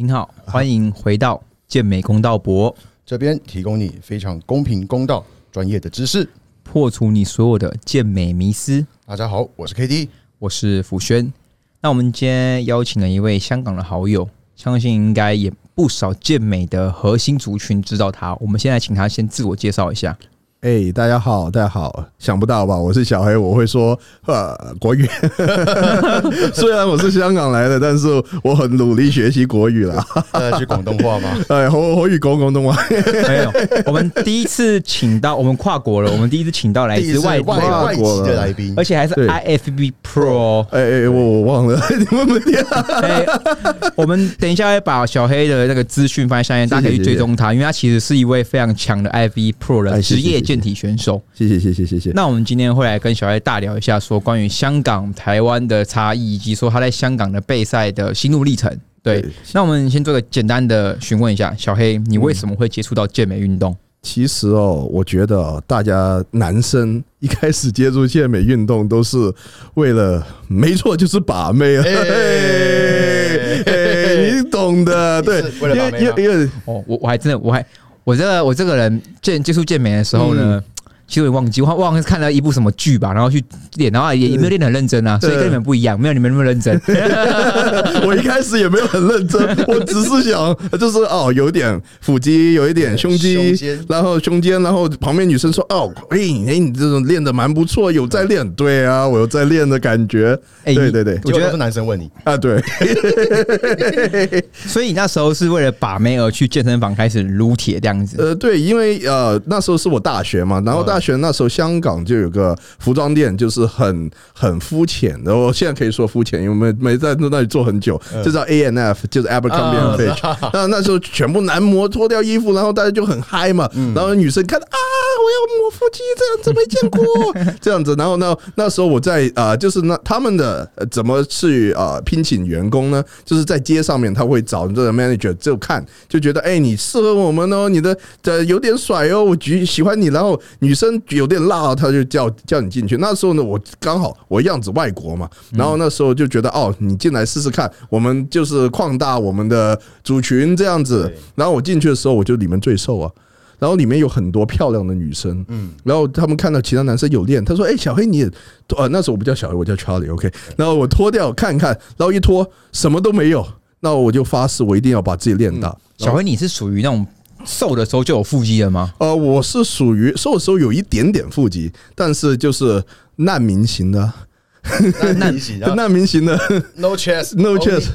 您好，欢迎回到健美公道博，这边提供你非常公平公道、专业的知识，破除你所有的健美迷思。大家好，我是 K D，我是福轩。那我们今天邀请了一位香港的好友，相信应该也不少健美的核心族群知道他。我们现在请他先自我介绍一下。哎，大家好，大家好，想不到吧？我是小黑，我会说呃国语。虽然我是香港来的，但是我很努力学习国语了。在学广东话吗？哎，我我语讲广东话。没有，我们第一次请到我们跨国了，我们第一次请到来自外外外籍的来宾，而且还是 IFB Pro。哎哎，我我忘了，你们没听？哎，我们等一下会把小黑的那个资讯放在下面，大家可以追踪他，因为他其实是一位非常强的 IFB Pro 的职业。健体选手，谢谢谢谢谢谢。那我们今天会来跟小黑大聊一下，说关于香港、台湾的差异，以及说他在香港的备赛的心路历程。对，那我们先做个简单的询问一下，小黑，你为什么会接触到健美运动？其实哦，我觉得大家男生一开始接触健美运动都是为了，没错，就是把妹啊，你懂的，对，因为因为因为哦，我我还真的我还。我这个我这个人见接触健美的时候呢。其实我也忘记，我忘了看了一部什么剧吧，然后去练，然后也也没有练得很认真啊，所以跟你们不一样，没有你们那么认真。我一开始也没有很认真，我只是想就是哦，有点腹肌，有一点胸肌，然后胸肩，然后旁边女生说哦，哎哎，你这种练的蛮不错，有在练，对啊，我有在练的感觉。哎，对对对，我觉得是男生问你啊，对。所以你那时候是为了把妹而去健身房开始撸铁这样子？呃，对，因为呃那时候是我大学嘛，然后大。大学那时候，香港就有个服装店，就是很很肤浅的。我现在可以说肤浅，因为没没在那里做很久，就叫 A N F，就是 Abercrombie Fitch。那那时候全部男模脱掉衣服，然后大家就很嗨嘛。然后女生看啊，我要摸腹肌，这样子没见过，这样子。然后呢，那时候我在啊，就是那他们的怎么去啊聘请员工呢？就是在街上面，他会找这个 manager 就看，就觉得哎，你适合我们哦，你的呃有点甩哦，我喜喜欢你。然后女生。有点辣，他就叫叫你进去。那时候呢，我刚好我样子外国嘛，然后那时候就觉得哦，你进来试试看，我们就是扩大我们的族群这样子。然后我进去的时候，我就里面最瘦啊，然后里面有很多漂亮的女生，嗯，然后他们看到其他男生有练，他说：“哎，小黑你也……呃，那时候我不叫小黑，我叫 Charlie，OK。”然后我脱掉看看，然后一脱什么都没有，那我就发誓我一定要把自己练大。小黑，你是属于那种。瘦的时候就有腹肌了吗？呃，我是属于瘦的时候有一点点腹肌，但是就是难民型的，难民型，难民型的，no chest，no chest，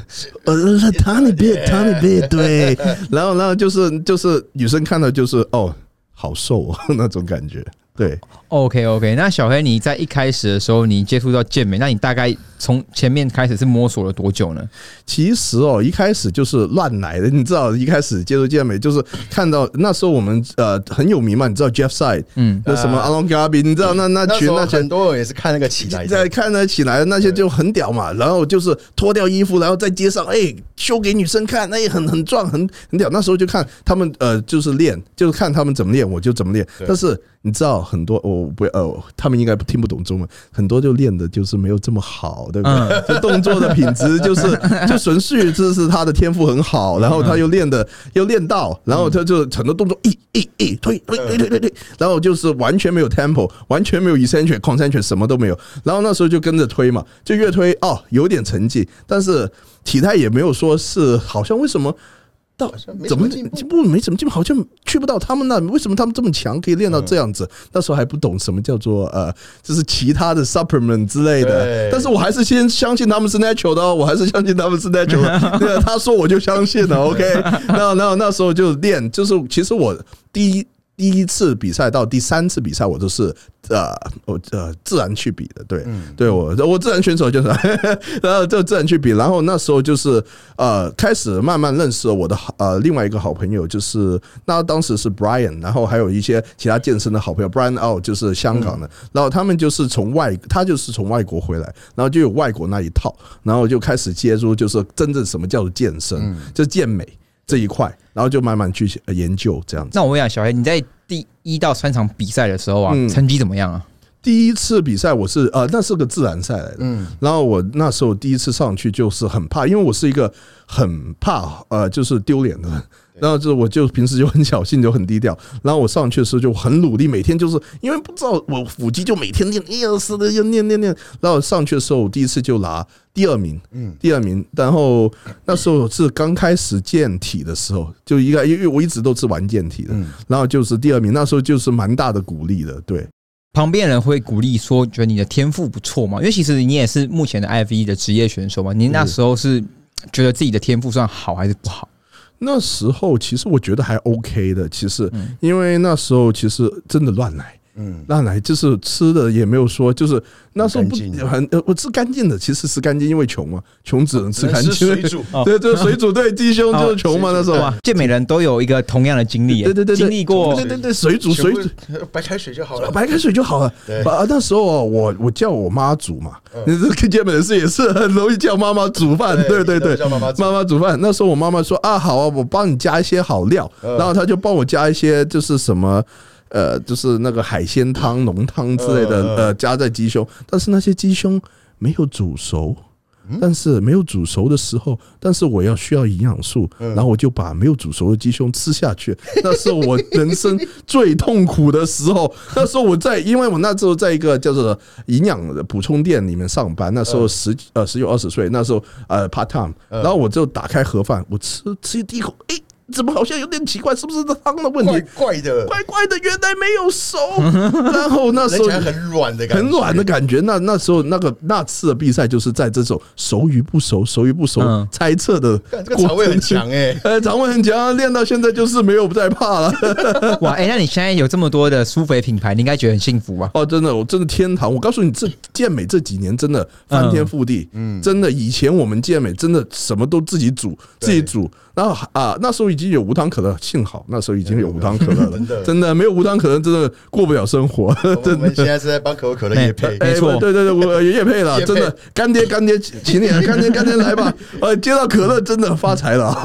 呃，tiny bit，tiny bit，对，然后，然后就是就是女生看到就是哦，好瘦 那种感觉。对，OK OK。那小黑，你在一开始的时候，你接触到健美，那你大概从前面开始是摸索了多久呢？其实哦，一开始就是乱来的。你知道，一开始接触健美就是看到那时候我们呃很有名嘛，你知道 Jeff Side，嗯，那什么 Along Gabi，你知道那那群那很多人也是看那个起来，在看那起来的那些就很屌嘛。然后就是脱掉衣服，然后在街上哎秀给女生看，那也很很壮，很很屌。那时候就看他们呃就是练，就是看他们怎么练，我就怎么练。但是你知道。很多我不呃，他们应该听不懂中文，很多就练的就是没有这么好，对不对？就动作的品质就是 就纯粹这是他的天赋很好，然后他又练的 又练到，然后他就很多动作一一一推推推推推推，然后就是完全没有 tempo，完全没有 eccentric concentric，什么都没有。然后那时候就跟着推嘛，就越推哦，有点成绩，但是体态也没有说是好像为什么。到怎么进步没怎么进步，好像去不到他们那。为什么他们这么强，可以练到这样子？那时候还不懂什么叫做呃，就是其他的 supplement 之类的。但是我还是先相信他们是 natural 的，我还是相信他们是 natural。对，他说我就相信了。OK，那那那时候就练，就是其实我第一。第一次比赛到第三次比赛，我都是呃，我呃自然去比的，对，对我我自然选手就是，然后就自然去比，然后那时候就是呃开始慢慢认识了我的呃另外一个好朋友，就是那当时是 Brian，然后还有一些其他健身的好朋友，Brian O 就是香港的，然后他们就是从外他就是从外国回来，然后就有外国那一套，然后就开始接触，就是真正什么叫做健身，就健美。这一块，然后就慢慢去研究这样子。那我问一下小黑，你在第一到三场比赛的时候啊，成绩怎么样啊？第一次比赛我是呃，那是个自然赛来的，嗯，然后我那时候第一次上去就是很怕，因为我是一个很怕呃就是丢脸的人。然后就是我就平时就很小心，就很低调。然后我上去的时候就很努力，每天就是因为不知道我腹肌就每天练一二四的要练练练。然后上去的时候，我第一次就拿第二名，嗯，第二名。然后那时候是刚开始健体的时候，就一个因为我一直都是玩健体的，然后就是第二名。那时候就是蛮大的鼓励的，对。旁边人会鼓励说，觉得你的天赋不错嘛？因为其实你也是目前的 F 一的职业选手嘛。你那时候是觉得自己的天赋算好还是不好？那时候其实我觉得还 OK 的，其实因为那时候其实真的乱来。嗯，那来就是吃的也没有说，就是那时候不很呃，我吃干净的，其实是干净，因为穷嘛，穷只能吃干净。水煮，对对，水煮对鸡胸就是穷嘛，那时候。健美人都有一个同样的经历，对对对，经历过，对对对，水煮水煮，白开水就好了，白开水就好了。啊，那时候我我叫我妈煮嘛，你这个健美人士也是很容易叫妈妈煮饭，对对对，叫妈妈妈妈煮饭。那时候我妈妈说啊，好啊，我帮你加一些好料，然后她就帮我加一些就是什么。呃，就是那个海鲜汤、浓汤之类的，呃，加在鸡胸，但是那些鸡胸没有煮熟，但是没有煮熟的时候，但是我要需要营养素，然后我就把没有煮熟的鸡胸吃下去，那是我人生最痛苦的时候。那时候我在，因为我那时候在一个叫做营养的补充店里面上班，那时候十呃十九二十岁，那时候呃 part time，然后我就打开盒饭，我吃吃第一口，哎。怎么好像有点奇怪？是不是这汤的问题？怪怪的，怪怪的，原来没有熟。然后那时候很软的感觉，很软的感觉。那那时候那个那次的比赛就是在这种熟与不熟、熟与不熟猜测的。这个肠胃很强哎，呃，肠胃很强，练到现在就是没有再怕了。哇，哎，那你现在有这么多的苏肥品牌，你应该觉得很幸福吧？哦，真的，我真的天堂。我告诉你，这健美这几年真的翻天覆地。嗯，真的，以前我们健美真的什么都自己煮，自己煮。然后啊，那时候已经有无糖可乐，幸好那时候已经有无糖可乐了。真的，真的没有无糖可乐，真的过不了生活。真的，现在是在帮可口可乐也配，没错，对对对，我也配了。真的，干爹干爹，请你干爹干爹来吧。呃，接到可乐真的发财了。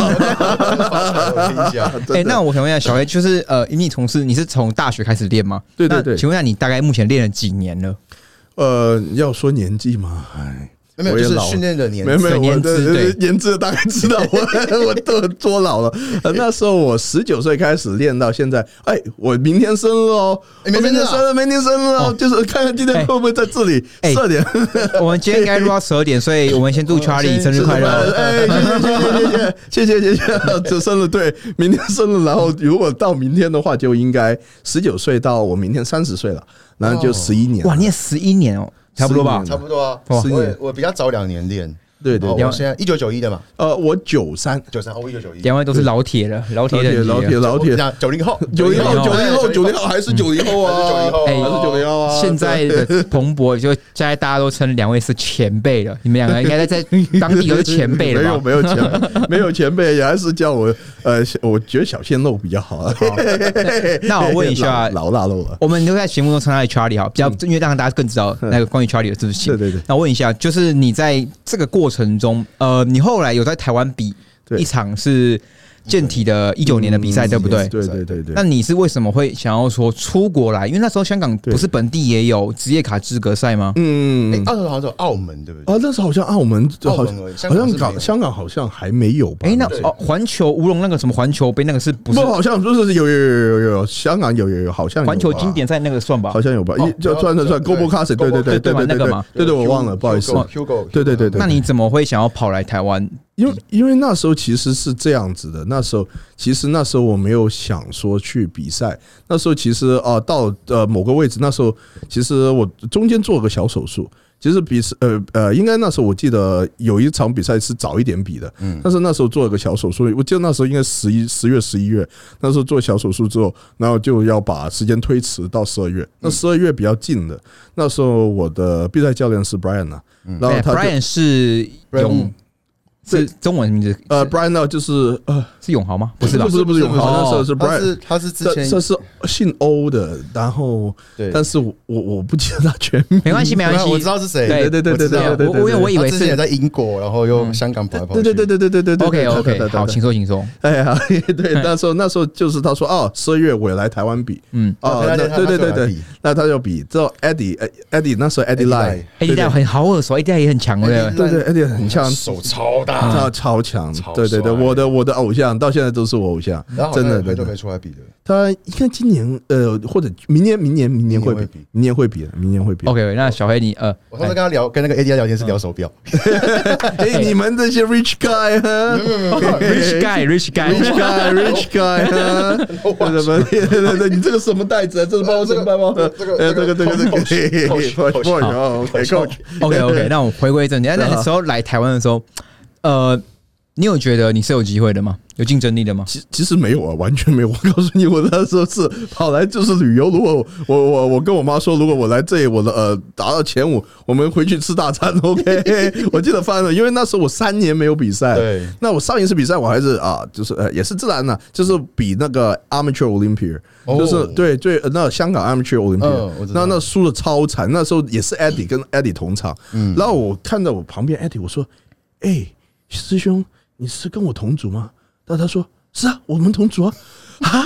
哎，那我想问一下小黑，就是呃，你从事你是从大学开始练吗？对对对，请问一下，你大概目前练了几年了？呃，要说年纪吗？哎。没有，就是训练的年，没有没有年资，对年资大概知道我 我都多老了。那时候我十九岁开始练到现在，哎，我明天生日哦，明天生日，明天生日哦，就是看看今天会不会在这里十二点。我们今天应该录到十二点，所以我们先祝 Charlie 生日快乐。哎，谢谢谢谢谢谢谢谢，这生日对，明天生日，然后如果到明天的话，就应该十九岁到我明天三十岁了，然后就十一年。哇，你也十一年哦。差不多吧，差不多啊。我我比较早两年练，对对。我现在一九九一的嘛，呃，我九三九三，我一九九一。两位都是老铁了，老铁老铁老铁。九零后，九零后，九零后，九零后还是九零后啊？九零后，还是九零后啊？现在的蓬勃，就现在大家都称两位是前辈了。你们两个应该在在当地都是前辈了。没有没有前没有前辈，也还是叫我呃，我觉得小鲜肉比较好。那我问一下，老大肉了。我们都在节目中称他为 Charlie 哈，比较因为让大家更知道那个关于 Charlie 的事情。对对对。那问一下，就是你在这个过程中，呃，你后来有在台湾比一场是？健体的一九年的比赛，对不对？对对对对。那你是为什么会想要说出国来？因为那时候香港不是本地也有职业卡资格赛吗？嗯，哎，那时候好像澳门，对不对？啊，那时候好像澳门，好像好像港香港好像还没有吧？哎，那哦，环球乌龙那个什么环球杯那个是不是？好像就是有有有有有香港有有有，好像环球经典赛那个算吧？好像有吧？一就算算算 g o b l Classic，对对对对对那个嘛，对对，我忘了，不好意思。对对对对。那你怎么会想要跑来台湾？因为因为那时候其实是这样子的，那时候其实那时候我没有想说去比赛，那时候其实啊到呃某个位置，那时候其实我中间做了个小手术，其实比呃呃应该那时候我记得有一场比赛是早一点比的，嗯，但是那时候做了个小手术，我记得那时候应该十一十月十一月，那时候做小手术之后，然后就要把时间推迟到十二月，那十二月比较近的，那时候我的比赛教练是 Brian 啊，然后他 Brian 是用。是中文名字，呃，Brian Lau 就是呃，是永豪吗？不是？不是不是永豪，那时候是 Brian，他是,他是之前这是姓欧的，然后对，但是我我不记得他全名，没关系没关系，我知道是谁，对对对对对，我我以为是之前在英国，然后用香港跑来跑，对对对对对对对，OK OK，好，请说请说，哎呀，对，那时候那时候就是他说哦，十二月我来台湾比，嗯，哦，对对对对，那他就比，之后 Eddie，Eddie 那时候 Eddie Lie，Eddie Lie 很好耳熟，Eddie 也很强的，对对，Eddie 很强，手超大。超超强。超，对对对，我的我的偶像到现在都是我偶像，真的真的。没出来比的，他应该今年呃或者明年明年明年会比。明年会比，明年会比。OK，那小黑你呃，我上次跟他聊，跟那个 AD 聊天是聊手表，哎，你们这些 rich guy 哈。Rich guy，Rich guy，rich guy，guy，rich guy，哈，什么？对对对，你这个什么袋子啊？这是包什么包包？这个呃，这个这个这个 Coach，哦，OK OK，那我回归正题。那那时候来台湾的时候，呃，你有觉得你是有机会的吗？有竞争力的吗？其其实没有啊，完全没有。我告诉你，我那时候是跑来就是旅游。如果我我我跟我妈说，如果我来这里，我的呃达到前五，我们回去吃大餐。OK，我记得翻了，因为那时候我三年没有比赛。对，那我上一次比赛我还是啊，就是呃也是自然的，就是比那个 Amateur Olympia，哦就是对对，呃那香港 Amateur Olympia，那那输的超惨。那时候也是 Eddie 跟 Eddie 同场，嗯然后我看到我旁边 Eddie，我说：“哎，师兄，你是跟我同组吗？”然后他说：“是啊，我们同组啊。”啊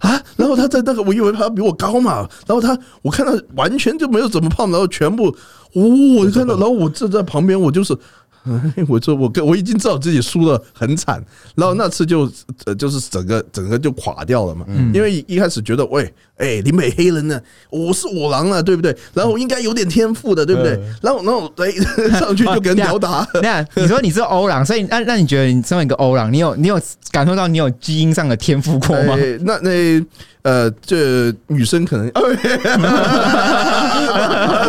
啊！然后他在那个，我以为他比我高嘛，然后他我看他完全就没有怎么胖，然后全部，哦，我就看到，然后我站在旁边，我就是。哎，我说我跟我已经知道自己输的很惨，然后那次就呃就是整个整个就垮掉了嘛，因为一开始觉得喂，哎，林北黑人呢，我是我狼了，对不对？然后我应该有点天赋的，对不对？然后然后哎 上去就给人吊打，那你说你是欧朗，所以那那你觉得你身为一个欧朗，你有你有感受到你有基因上的天赋过吗？哎那那呃，这女生可能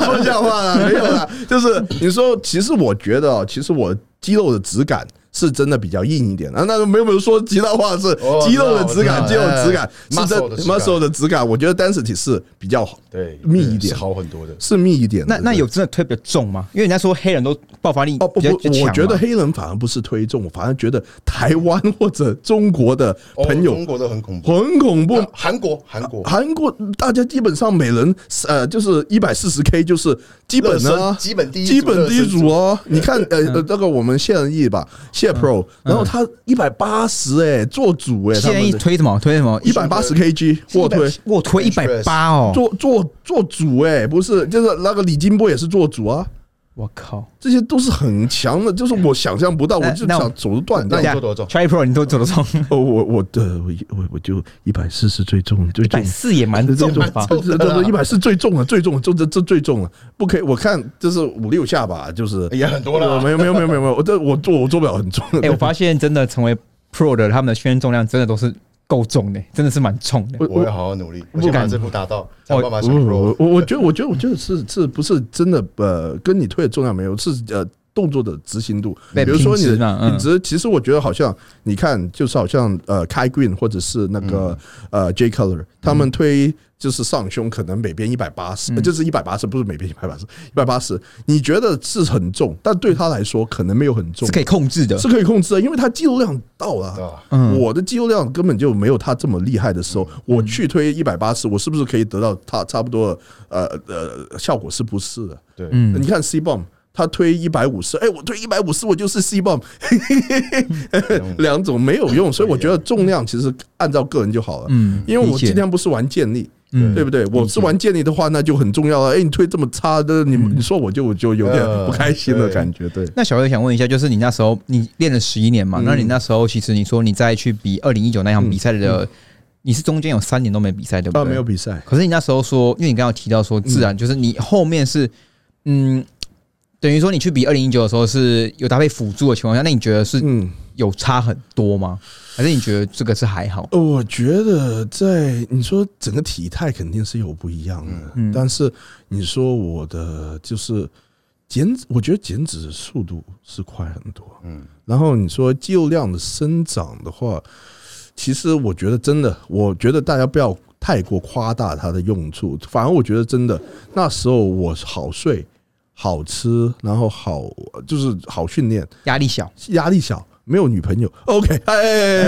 说笑话了，没有啦，就是你说，其实我觉得哦，其实我肌肉的质感。是真的比较硬一点。啊，那没有没有说其他话是哦肌肉的质感，肌肉的质感哎是真 muscle 的质感。muscle 的质感，我觉得 density 是比较好，对，密一点。是好很多的。是密一点。那那有真的推比较重吗？因为人家说黑人都爆发力哦不不我觉得黑人反而不是推重，我反而觉得台湾或者中国的朋友哦中国都很恐怖，很恐怖，韩国韩国。韩国大家基本上每人呃就是一百四十 K 就是基本的啊基本第一基本第一组哦。你看呃嗯。呃那个我们谢仁义吧，谢 Pro，然后他一百八十哎做主哎，他现在推什么？推什么？一百八十 KG 卧推。卧推一百八哦，做做做主哎、不是，就是那个李金波也是做主啊，我靠！这些都是很强的，就是我想象不到，我我就想走得断那掉你。做多重 Try Pro 你都走得重，哦，我我的我我我就一百四是最重最重一百，四也蛮重的吧？这这这一百四最重了，最重了，这这这最重了，不可以。我看这是五六下吧，就是也很多了没有没有没有没有没有，我这我做我做不了很重。哎，我发现真的成为 Pro 的，他们的训练重量真的都是够重的，真的是蛮重的。我我会好好努力，我先把这步达到，才有办法想我 pro 我。我我觉得我觉得我觉得是是不是真的呃，跟你推的重量没有，是呃动作的执行度。比如说你的品质，其实我觉得好像你看，就是好像呃开 Green 或者是那个呃 J Color，他们推就是上胸可能每边一百八十，嗯。就是一百八十，不是每边一百八十，一百八十，你觉得是很重，但对他来说可能没有很重。是，可以控制的。是。可以控制的，因为他肌肉量到了。我的肌肉量根本就没有他这么厉害的时候，我去推一百八十，我是不是可以得到他差不多呃呃效果？是不是的？对，嗯。你看 C bomb，他推一百五十，哎，我推一百五十，我就是 C bomb，两种没有用，所以我觉得重量其实按照个人就好了。嗯因为我今天不是玩健力，嗯对不对？我是玩健力的话，那就很重要了。哎，你推这么差的，你你说我就我就有点呃不开心的感觉。对，那小魏想问一下，就是你那时候你练了十一年嘛？嗯那你那时候其实你说你再去比二零一九那场比赛的，你是中间有三年都没比赛，对不啊，对？没有。比赛，可是你那时候说，因为你刚刚有提到说，自然就是你后面是嗯，等于说你去比二零一九的时候是有搭配辅助的情况下，那你觉得是嗯。有差很多吗？还是你觉得这个是还好？呃我觉得在你说整个体态肯定是有不一样的，嗯但是你说我的就是减脂，我觉得减脂的速度是快很多。嗯，然后你说肌肉量的生长的话，其实我觉得真的，我觉得大家不要太过夸大它的用处，反而我觉得真的那时候我好睡。好吃，然后好就是好训练，压力小，压力小，没有女朋友。OK，哎，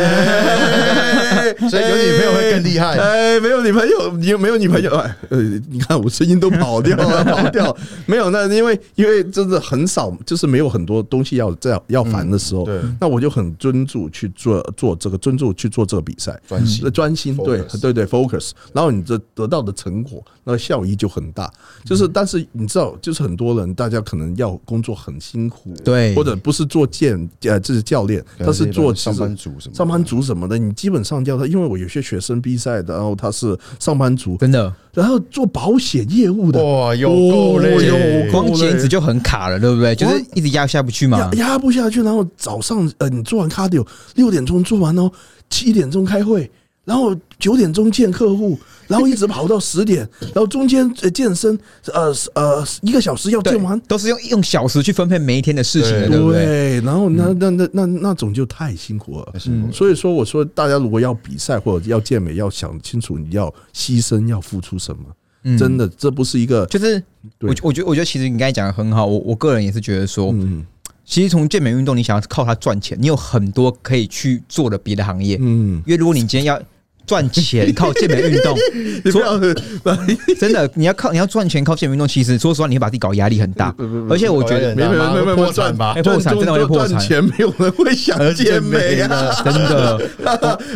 所以有女朋友会更厉害。哎，没有女朋友，你有没有女朋友？哎，呃，你看我声音都跑掉了，跑掉。没有，那因为因为真的很少，就是没有很多东西要这样要烦的时候，对那我就很专注去做做这个，专注去做这个比赛，专心专心，对对对，focus。然后你这得到的成果，那效益就很大。就是，但是你知道，就是很多人，大家可能要工作很辛苦，对或者不是做健呃，这是教练，他是做上班族什么上班族什么的，你基本上叫他，因为我有些学生比赛的，然后他是上班族，真的，然后做保险业务的，哇，有够累，哦有光减脂就很卡了，对不对？就是一直压下不去嘛压。压不下去，然后早上呃，你做完 cardio 六点钟做完哦，七点钟开会，然后九点钟见客户，然后一直跑到十点，然后中间呃健身，呃呃一个小时要对健完，，都是用用小时去分配每一天的事情的，对对不对？然后那那那那那种就太辛苦了太。辛苦了所以说，我说大家如果要比赛或者要健美，要想清楚你要牺牲要付出什么。嗯真的，这不是一个就是我我觉得我觉得其实你刚才讲的很好，我我个人也是觉得说，嗯其实从健美运动，你想要靠它赚钱，你有很多可以去做的别的行业。嗯，因为如果你今天要赚钱靠健美运动，真的你要靠你要赚钱靠健美运动，其实说实话，你会把自己搞压力很大。而且我觉得没有没有破产吧哎？破产真的会破产赚钱没有人会想健美啊，真的，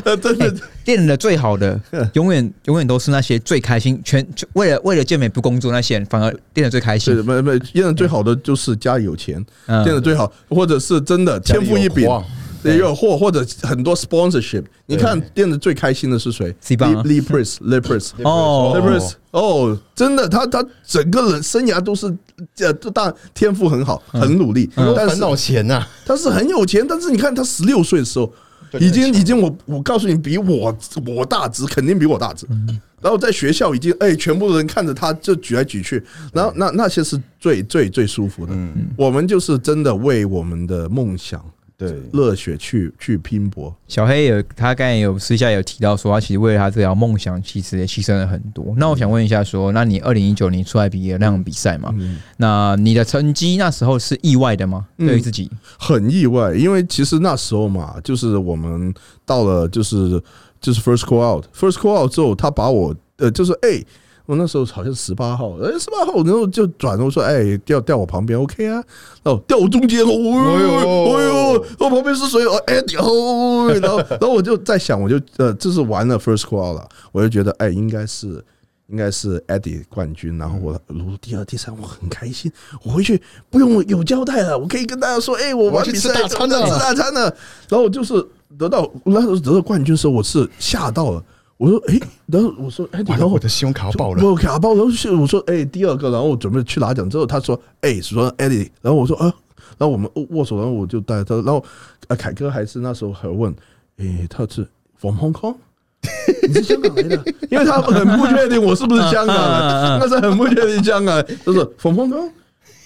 呃真的练的最好的，永远永远都是那些最开心，全就为了为了健美不工作那些人，反而练的最开是心。没没练的最好的就是家里有钱，嗯练的最好，或者是真的天赋异禀。也有或或者很多 sponsorship，你看练的最开心的是谁？Priest 哦。Lee Priest 哦，真的，他他整个人生涯都是呃，当然天赋很好，很努力，但是很有钱呐，他是很有钱，但是你看他十六岁的时候，已经已经我我告诉你，比我我大只，肯定比我大只。然后在学校已经哎，全部人看着他就举来举去，然后那那些是最最最舒服的。我们就是真的为我们的梦想对，热血去去拼搏。小黑有他刚才有私下有提到说，他其实为了他这条梦想，其实也牺牲了很多。那我想问一下说，那你二零一九年出来比的那场比赛嘛，那你的成绩那时候是意外的吗？嗯对于自己，很意外，因为其实那时候嘛，就是我们到了就是就是 first call out，first call out 之后，他把我呃就是哎、我那时候好像十八号，哎十八号，然后就转了，我说哎调调我旁边 OK 啊，然后调我中间哦，哎呦哎呦，我旁边是谁？哦哎哦，然后然后我就在想，我就呃这是完了 first call 了，我就觉得哎应该是。应该是 Eddie 冠军，然后我录第二、第三，我很开心。我回去不用有交代了，我可以跟大家说，哎、我我去吃完比赛大餐了吃大餐了。然后我就是得到那时候得到冠军的时候，我是吓到了。我说，哎、然后我说，哎、然后我的信用卡爆了，我卡爆，然后是我说，哎、第二个，然后我准备去拿奖之后，他说，哎、说 Eddie，然后我说，啊，然后我们握手，然后我就带他，然后啊，凯哥还是那时候还问，哎、他是 from Hong Kong。你是香港来的，因为他很不确定我是不是香港人，那是很不确定香港人，就是 from Hong Kong，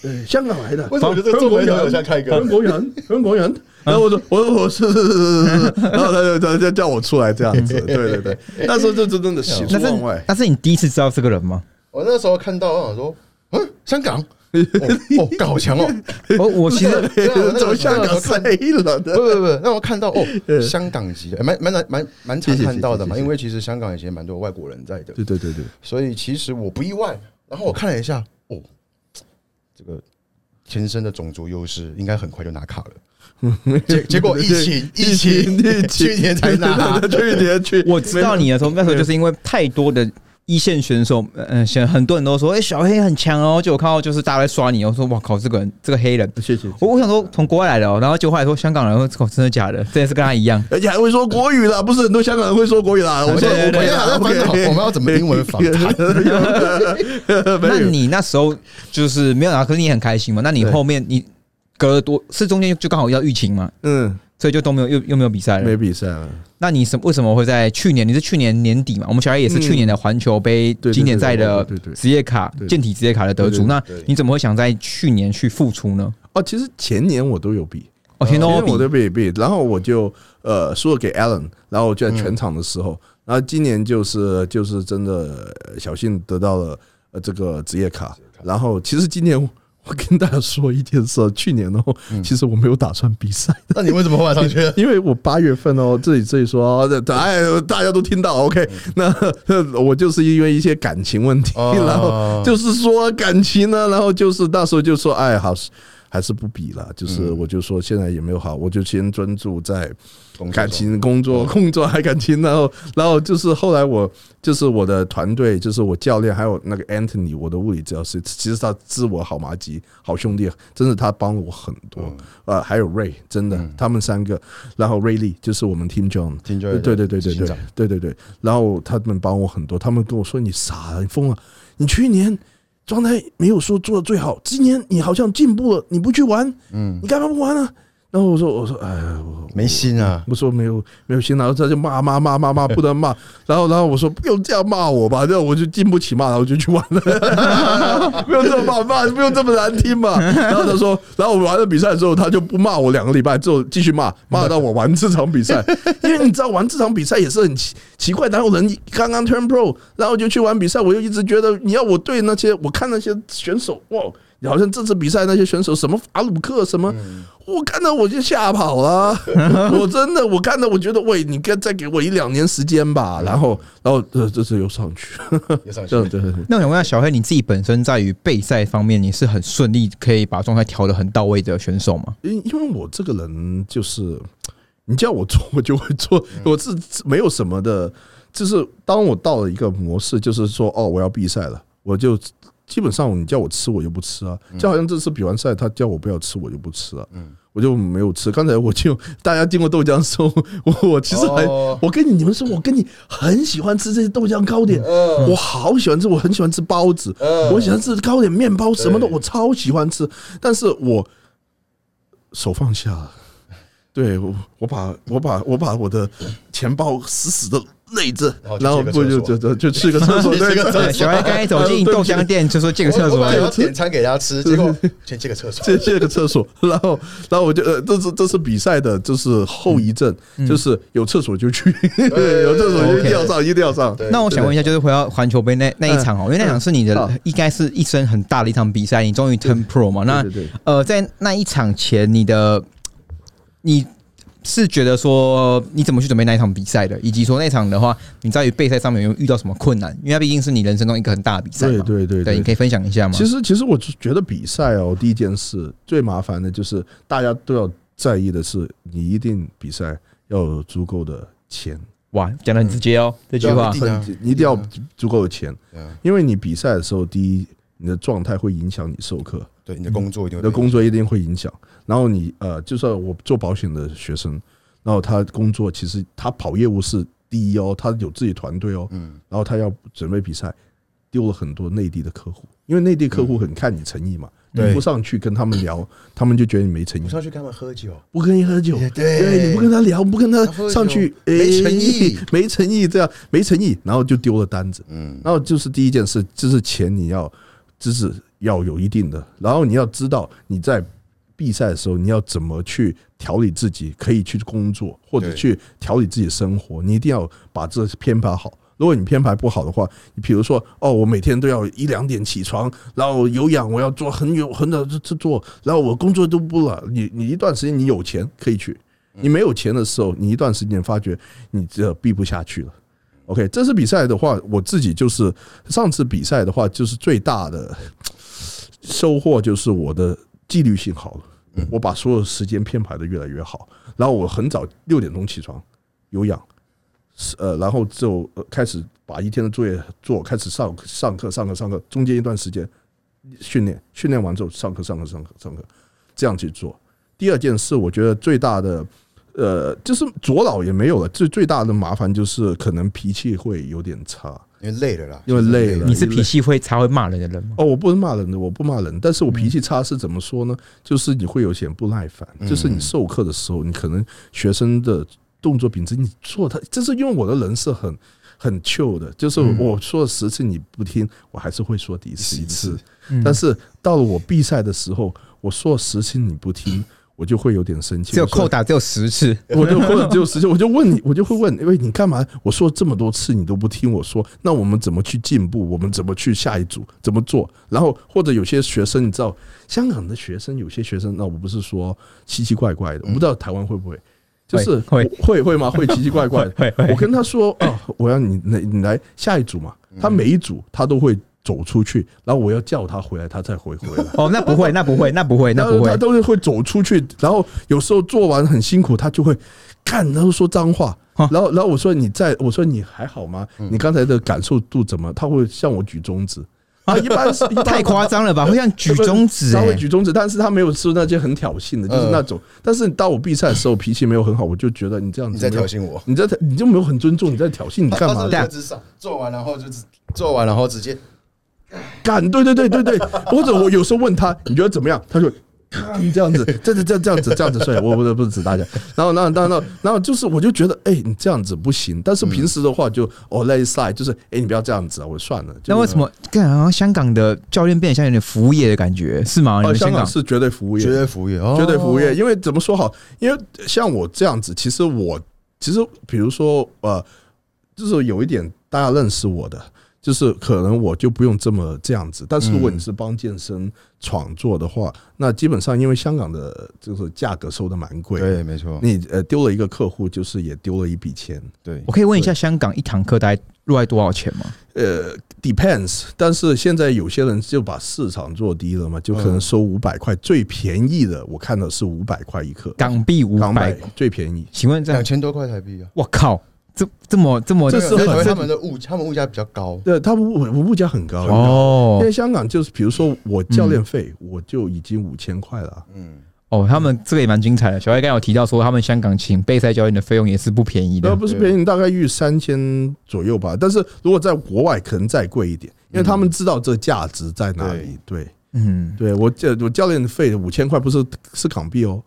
呃，香港来的，为什么我觉得这个中文很像开哥香港人，香港人。然后我说，我说我是是是是是，然后他就他就叫我出来这样子，对对对，那时候就真正的喜出望外。那是你第一次知道这个人吗？我那时候看到，我想说，嗯，香港，哦，哦干好强哦，我我其实对啊那个走香港是黑人不的，不不，让我看到哦，香港籍的，蛮蛮蛮蛮蛮常看到的嘛，因为其实香港以前蛮多外国人在的，对对对对，所以其实我不意外。然后我看了一下，哦，这个天生的种族优势应该很快就拿卡了。结结果疫情疫情 去年才拿，去年去，我知道你的时候，那时候就是因为太多的一线选手，嗯、呃，很多人都说，哎、小黑很强哦。就我看到就是大家在刷你，我说哇靠，这个人这个黑人，谢谢，我我想说从国外来的哦，然后就后来说香港人，我靠，真的假的？这也是跟他一样。而且还会说国语啦，不是很多香港人会说国语啦。我说对对对我现在还在烦恼我们要怎么英文访谈。那你那时候就是没有拿，可是你很开心嘛？那你对后面你隔了多是中间就刚好要疫情嘛，嗯，所以就都没有又又没有比赛了没。比赛了，那你什为什么会在去年？你是去年年底嘛？我们小孩也是去年的环球杯经典赛的职业卡健体职业卡的得主。那你怎么会想在去年去复出呢？哦，其实前年我都有比，哦，前年我比都比比，然后我就呃输了给 Allen，然后我就在全场的时候，然后今年就是就是真的呃小幸得到了呃这个职业卡，然后其实今年我跟大家说一件事，去年哦，其实我没有打算比赛，那你为什么后来上去？因为我八月份哦，这里这里说，哎，大家都听到，OK，那我就是因为一些感情问题，然后就是说感情呢，然后就是那时候就说，哎，好。还是不比了，就是我就说现在也没有好，我就先专注在感情、工作、工作还感情，然后然后就是后来我就是我的团队，就是我教练，还有那个 Anthony，我的物理治疗师，其实他是我好麻吉、好兄弟，真的他帮了我很多。呃，还有 Ray，真的他们三个，然后 Ray Lee 就是我们 Team John，对对对对对对。对对，然后他们帮我很多，他们跟我说你傻了，你疯了，你去年。状态没有说做的最好，今年你好像进步了，你不去玩，嗯，你干嘛不玩呢？然后我说，我说，哎，没心啊！我说没有没有心，然后他就骂骂骂骂骂，不能骂。然后然后我说不用这样骂我吧，这样我就经不起骂，然后我就去玩了。不用这么骂骂，不用这么难听嘛。然后他说，然后我玩了比赛之后，他就不骂我两个礼拜之后继续骂，骂到我玩这场比赛。因为你知道玩这场比赛也是很奇奇怪，哪有人刚刚 turn pro，然后就去玩比赛？我就一直觉得你要我对那些我看那些选手哇。好像这次比赛那些选手什么法鲁克什么，我看到我就吓跑了。我真的，我看到我觉得，喂，你再再给我一两年时间吧。然后，然后这这次又上去，又上去。对对对。那我想问下小黑，你自己本身在于备赛方面，你是很顺利，可以把状态调的很到位的选手吗？因因为我这个人就是，你叫我做我就会做，我是没有什么的。就是当我到了一个模式，就是说，哦，我要比赛了，我就。基本上你叫我吃我就不吃啊，就好像这次比完赛他叫我不要吃我就不吃啊，嗯，我就没有吃。刚才我就大家经过豆浆时候，我 我其实还我跟你你们说，我跟你很喜欢吃这些豆浆糕点，我好喜欢吃，我很喜欢吃包子，我喜欢吃糕点、面包什么的，我超喜欢吃，但是我手放下，对我我把我把我把我的钱包死死的。内置，然后不就就就就 去个厕所，对，小孩刚一走进豆浆店就说借个厕所，要点餐给他吃，结果先借个厕所，借借个厕所，然后然后我就呃，这是这是比赛的，就是后遗症，就是有厕所就去，有厕所就一定要上，一定要上。那我想问一下，就是回到环球杯那那一场哦，因为那场是你的应该是一生很大的一场比赛，你终于 turn pro 嘛？那呃，在那一场前，你的你。是觉得说你怎么去准备那一场比赛的，以及说那场的话，你在于备赛上面有遇到什么困难？因为它毕竟是你人生中一个很大的比赛嘛。对对对，你可以分享一下吗？其实其实我觉得比赛哦，第一件事最麻烦的就是大家都要在意的是，你一定比赛要有足够的钱。哇，讲的很直接哦，这句话你一定要 足够的钱，因为你比赛的时候，第一你的状态会影响你授课，对你的工作一定的工作一定会影响。然后你呃，就算我做保险的学生，然后他工作其实他跑业务是第一哦，他有自己团队哦，嗯，然后他要准备比赛，丢了很多内地的客户，因为内地客户很看你诚意嘛，你不上去跟他们聊，他们就觉得你没诚意。不上去跟他们喝酒，不跟你喝酒，对，你不跟他聊，不跟他上去，没诚意，没诚意，这样没诚意，然后就丢了单子，嗯，然后就是第一件事，就是钱你要，就是要有一定的，然后你要知道你在。比赛的时候，你要怎么去调理自己？可以去工作，或者去调理自己的生活。你一定要把这编排好。如果你编排不好的话，你比如说，哦，我每天都要一两点起床，然后有氧，我要做很有很早去做，然后我工作都不了。你你一段时间你有钱可以去，你没有钱的时候，你一段时间发觉你这逼不下去了。OK，这次比赛的话，我自己就是上次比赛的话，就是最大的 收获就是我的。纪律性好了，我把所有时间编排的越来越好。然后我很早六点钟起床，有氧，呃，然后就开始把一天的作业做，开始上上课上课上课。中间一段时间训练，训练完之后上课上课上课上课，这样去做。第二件事，我觉得最大的，呃，就是左脑也没有了。最最大的麻烦就是可能脾气会有点差。因为累了啦，因为累了。你是脾气会差会骂人的人吗？哦，我不是骂人的，我不骂人，但是我脾气差是怎么说呢？就是你会有些不耐烦，就是你授课的时候，你可能学生的动作品质，你做他，就是因为我的人是很很 chill 的，就是我说了十次你不听，我还是会说第十一次。但是到了我闭赛的时候，我说了十次你不听。我就会有点生气。只有扣打只有十次，我就或者只有十次，我就问你，我就会问，因为你干嘛？我说这么多次你都不听我说，那我们怎么去进步？我们怎么去下一组？怎么做？然后或者有些学生，你知道，香港的学生有些学生，那我不是说奇奇怪怪的，我不知道台湾会不会，就是会会会吗？会奇奇怪怪我跟他说啊，我要你来你来下一组嘛，他每一组他都会走出去，然后我要叫他回来，他再回回来。哦，那不会，那不会，那不会，那不会，他都是会走出去，然后有时候做完很辛苦，他就会看，然后说脏话，哦然后然后我说你在，我说你还好吗？你刚才的感受度怎么？他会向我举中指啊，一般是一般太夸张了吧？会像举中指他会哎，举中指，但是他没有说那些很挑衅的，就是那种。但是到我比赛的时候脾气没有很好，我就觉得你这样子你在挑衅我，你在你就没有很尊重，你在挑衅，你干嘛他？是在做完，然后就做完，然后直接干，对对对对对，或者我有时候问他你觉得怎么样，他就。你这样子，这这这这样子这样子睡，我不是不是指大家。然后，然后，然后，然后就是，我就觉得，哎，你这样子不行。但是平时的话就，哦，let it slide，就是，哎，你不要这样子啊，我算了。那为什么？干好像香港的教练变得像有点服务业的感觉，是吗？香港是绝对服务业，绝对服务业，哦绝对服务业。因为怎么说好？因为像我这样子，其实我其实比如说呃，就是有一点大家认识我的，就是可能我就不用这么这样子。但是如果你是帮健身创作的话，那基本上因为香港的就是价格收的蛮贵，对，没错，你呃丢了一个客户，就是也丢了一笔钱。对我可以问一下，香港一堂课大概落在多少钱吗？呃，depends，但是现在有些人就把市场做低了嘛，就可能收五百块，最便宜的我看到是五百块一课，港币五百百，最便宜。请问这，两千多块台币啊，我靠，这这么这么这是很因为他们的物，他们物价比较高，对，他物物物价很高哦，因哦为香港就是比如说我教练费我就已经五千块了，嗯，哦，他们这个也蛮精彩的。小艾刚刚有提到说，他们香港请备赛教练的费用也是不便宜那的。不是便宜，大概预三千左右吧。但是如果在国外可能再贵一点，因为他们知道这价值在哪里。对，嗯，对我教我教练费五千块不是是港币哦，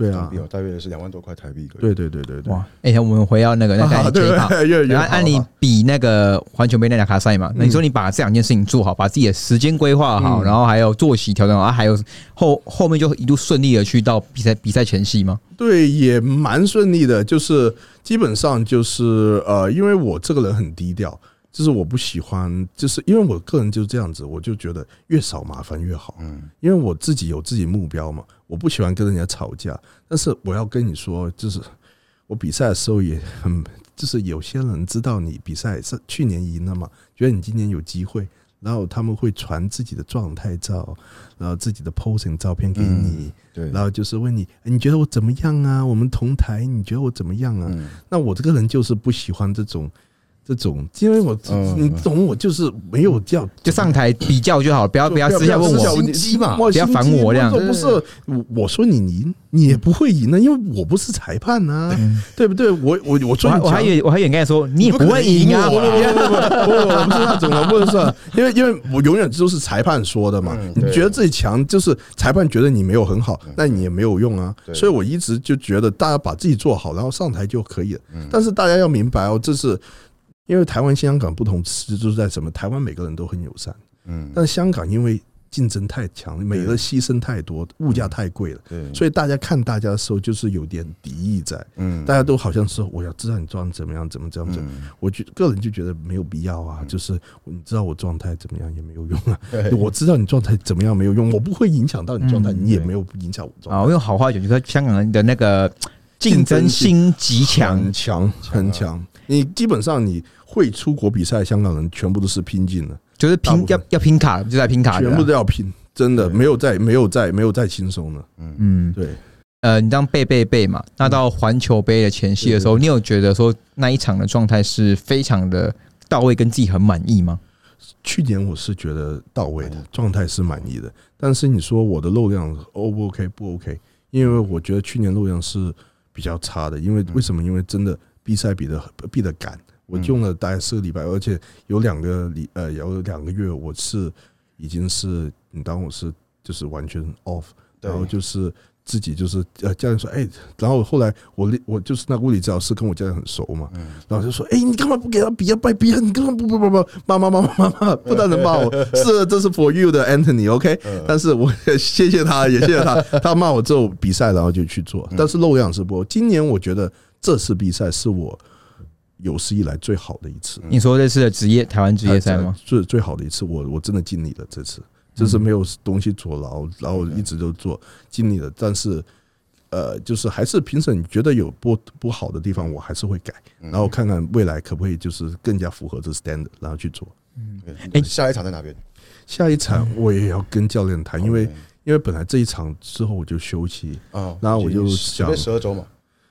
对啊港币，哦，大约是两万多块台币，对对对对对。哇，哎、我们回到那个那啊个 对前一趴。越越然后按你比那个环球杯那两卡赛嘛，那你说你把这两件事情做好，把自己的时间规划好，嗯然后还有作息调整好，啊还有后后面就一路顺利的去到比赛比赛前夕吗？对，也蛮顺利的，就是基本上就是呃，因为我这个人很低调，就是我不喜欢，就是因为我个人就是这样子，我就觉得越少麻烦越好。嗯，因为我自己有自己目标嘛，我不喜欢跟人家吵架。但是我要跟你说，就是我比赛的时候也很，就是有些人知道你比赛是去年赢了嘛，觉得你今年有机会，然后他们会传自己的状态照，然后自己的 posing 照片给你，对，然后就是问你，哎你觉得我怎么样啊？我们同台，你觉得我怎么样啊？嗯，那我这个人就是不喜欢这种。这种，因为我嗯。你懂我，就是没有叫就上台比较就好，不要不要私下问我。心机嘛不要烦我这样。不是我我说你赢，你也不会赢的，因为我不是裁判呐，对。不对？我我我我说我还以为我还以为你刚才说你也不会赢啊。我啊不不不不，我不是那种的，不是说，因为因为我永远都是裁判说的嘛。你觉得自己强，就是裁判觉得你没有很好，那你也没有用啊。对。所以我一直就觉得大家把自己做好，然后上台就可以了。嗯。但是大家要明白哦，这是因为台湾、香港不同，就是在什么？台湾每个人都很友善，嗯，但是香港因为竞争太强，每个牺牲太多，物价太贵了，对，所以大家看大家的时候就是有点敌意在。嗯，大家都好像说我要知道你状态怎么样，怎么怎么怎么。嗯我觉个人就觉得没有必要啊，就是你知道我状态怎么样也没有用啊。对我知道你状态怎么样没有用，我不会影响到你状态，嗯你也没有影响我状啊，我。用好话讲，就是香港人的那个竞争心极强很。强，很强。你基本上你会出国比赛，香港人全部都是拼尽了，就是拼要要拼卡，就在拼卡全部都要拼，真的没有再没有再没有再轻松了。嗯嗯，对，呃，你当背背背嘛，那到环球杯的前夕的时候，你有觉得说那一场的状态是非常的到位，跟自己很满意吗？去年我是觉得到位的嗯，状态是满意的。但是你说我的肉量 O 不 OK 不 OK？因为我觉得去年肉量是比较差的，因为为什么？因为真的比赛比的比的赶，我用了大概四个礼拜，而且有两个礼呃有两个月我是已经是你当我是就是完全 off，然后就是自己就是呃教练说，哎，然后后来我我就是那物理治疗师跟我教练很熟嘛，然后就说，哎，你干嘛不给他比啊？拜比啊？你干嘛不不不不骂骂骂骂骂骂？不但能骂我，是这是 for you 的 Anthony，OK？但是我谢谢他，也谢谢他，他骂我之后比赛，然后就去做，但是漏两次播。今年我觉得这次比赛是我。有史以来最好的一次，你说这次的职业台湾职业赛吗？最最好的一次，我我真的尽力了。这次这是没有东西阻挠，然后一直都做尽力了。但是，呃，就是还是评审觉得有不不好的地方，我还是会改，然后看看未来可不可以就是更加符合这 stand，然后去做。嗯，哎，下一场在哪边？下一场我也要跟教练谈，因为因为本来这一场之后我就休息啊，然后我就想十二周嘛。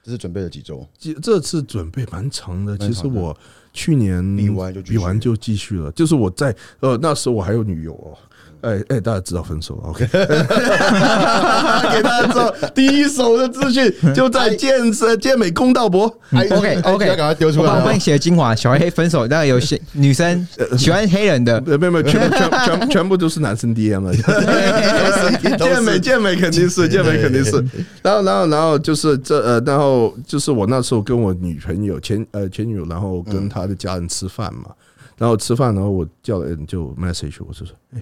这是准备了几周？这这次准备蛮长的。其实我去年比完就比完就继续了。就是我在呃那时候我还有女友哦。哎哎，大家知道分手了，OK？给大家知道第一手的资讯就在健身健美公道博，OK OK，要赶快丢出来。我帮你写的精华，小黑分手，那有些女生喜欢黑人的，没有没有，全全 全全部都是男生 DM 了。健美健美肯定是健美肯定是，然后然后然后就是这呃，然后就是我那时候跟我女朋友前呃前女友，然后跟她的家人吃饭嘛，然后吃饭，然后我叫人就 message 我就说，哎。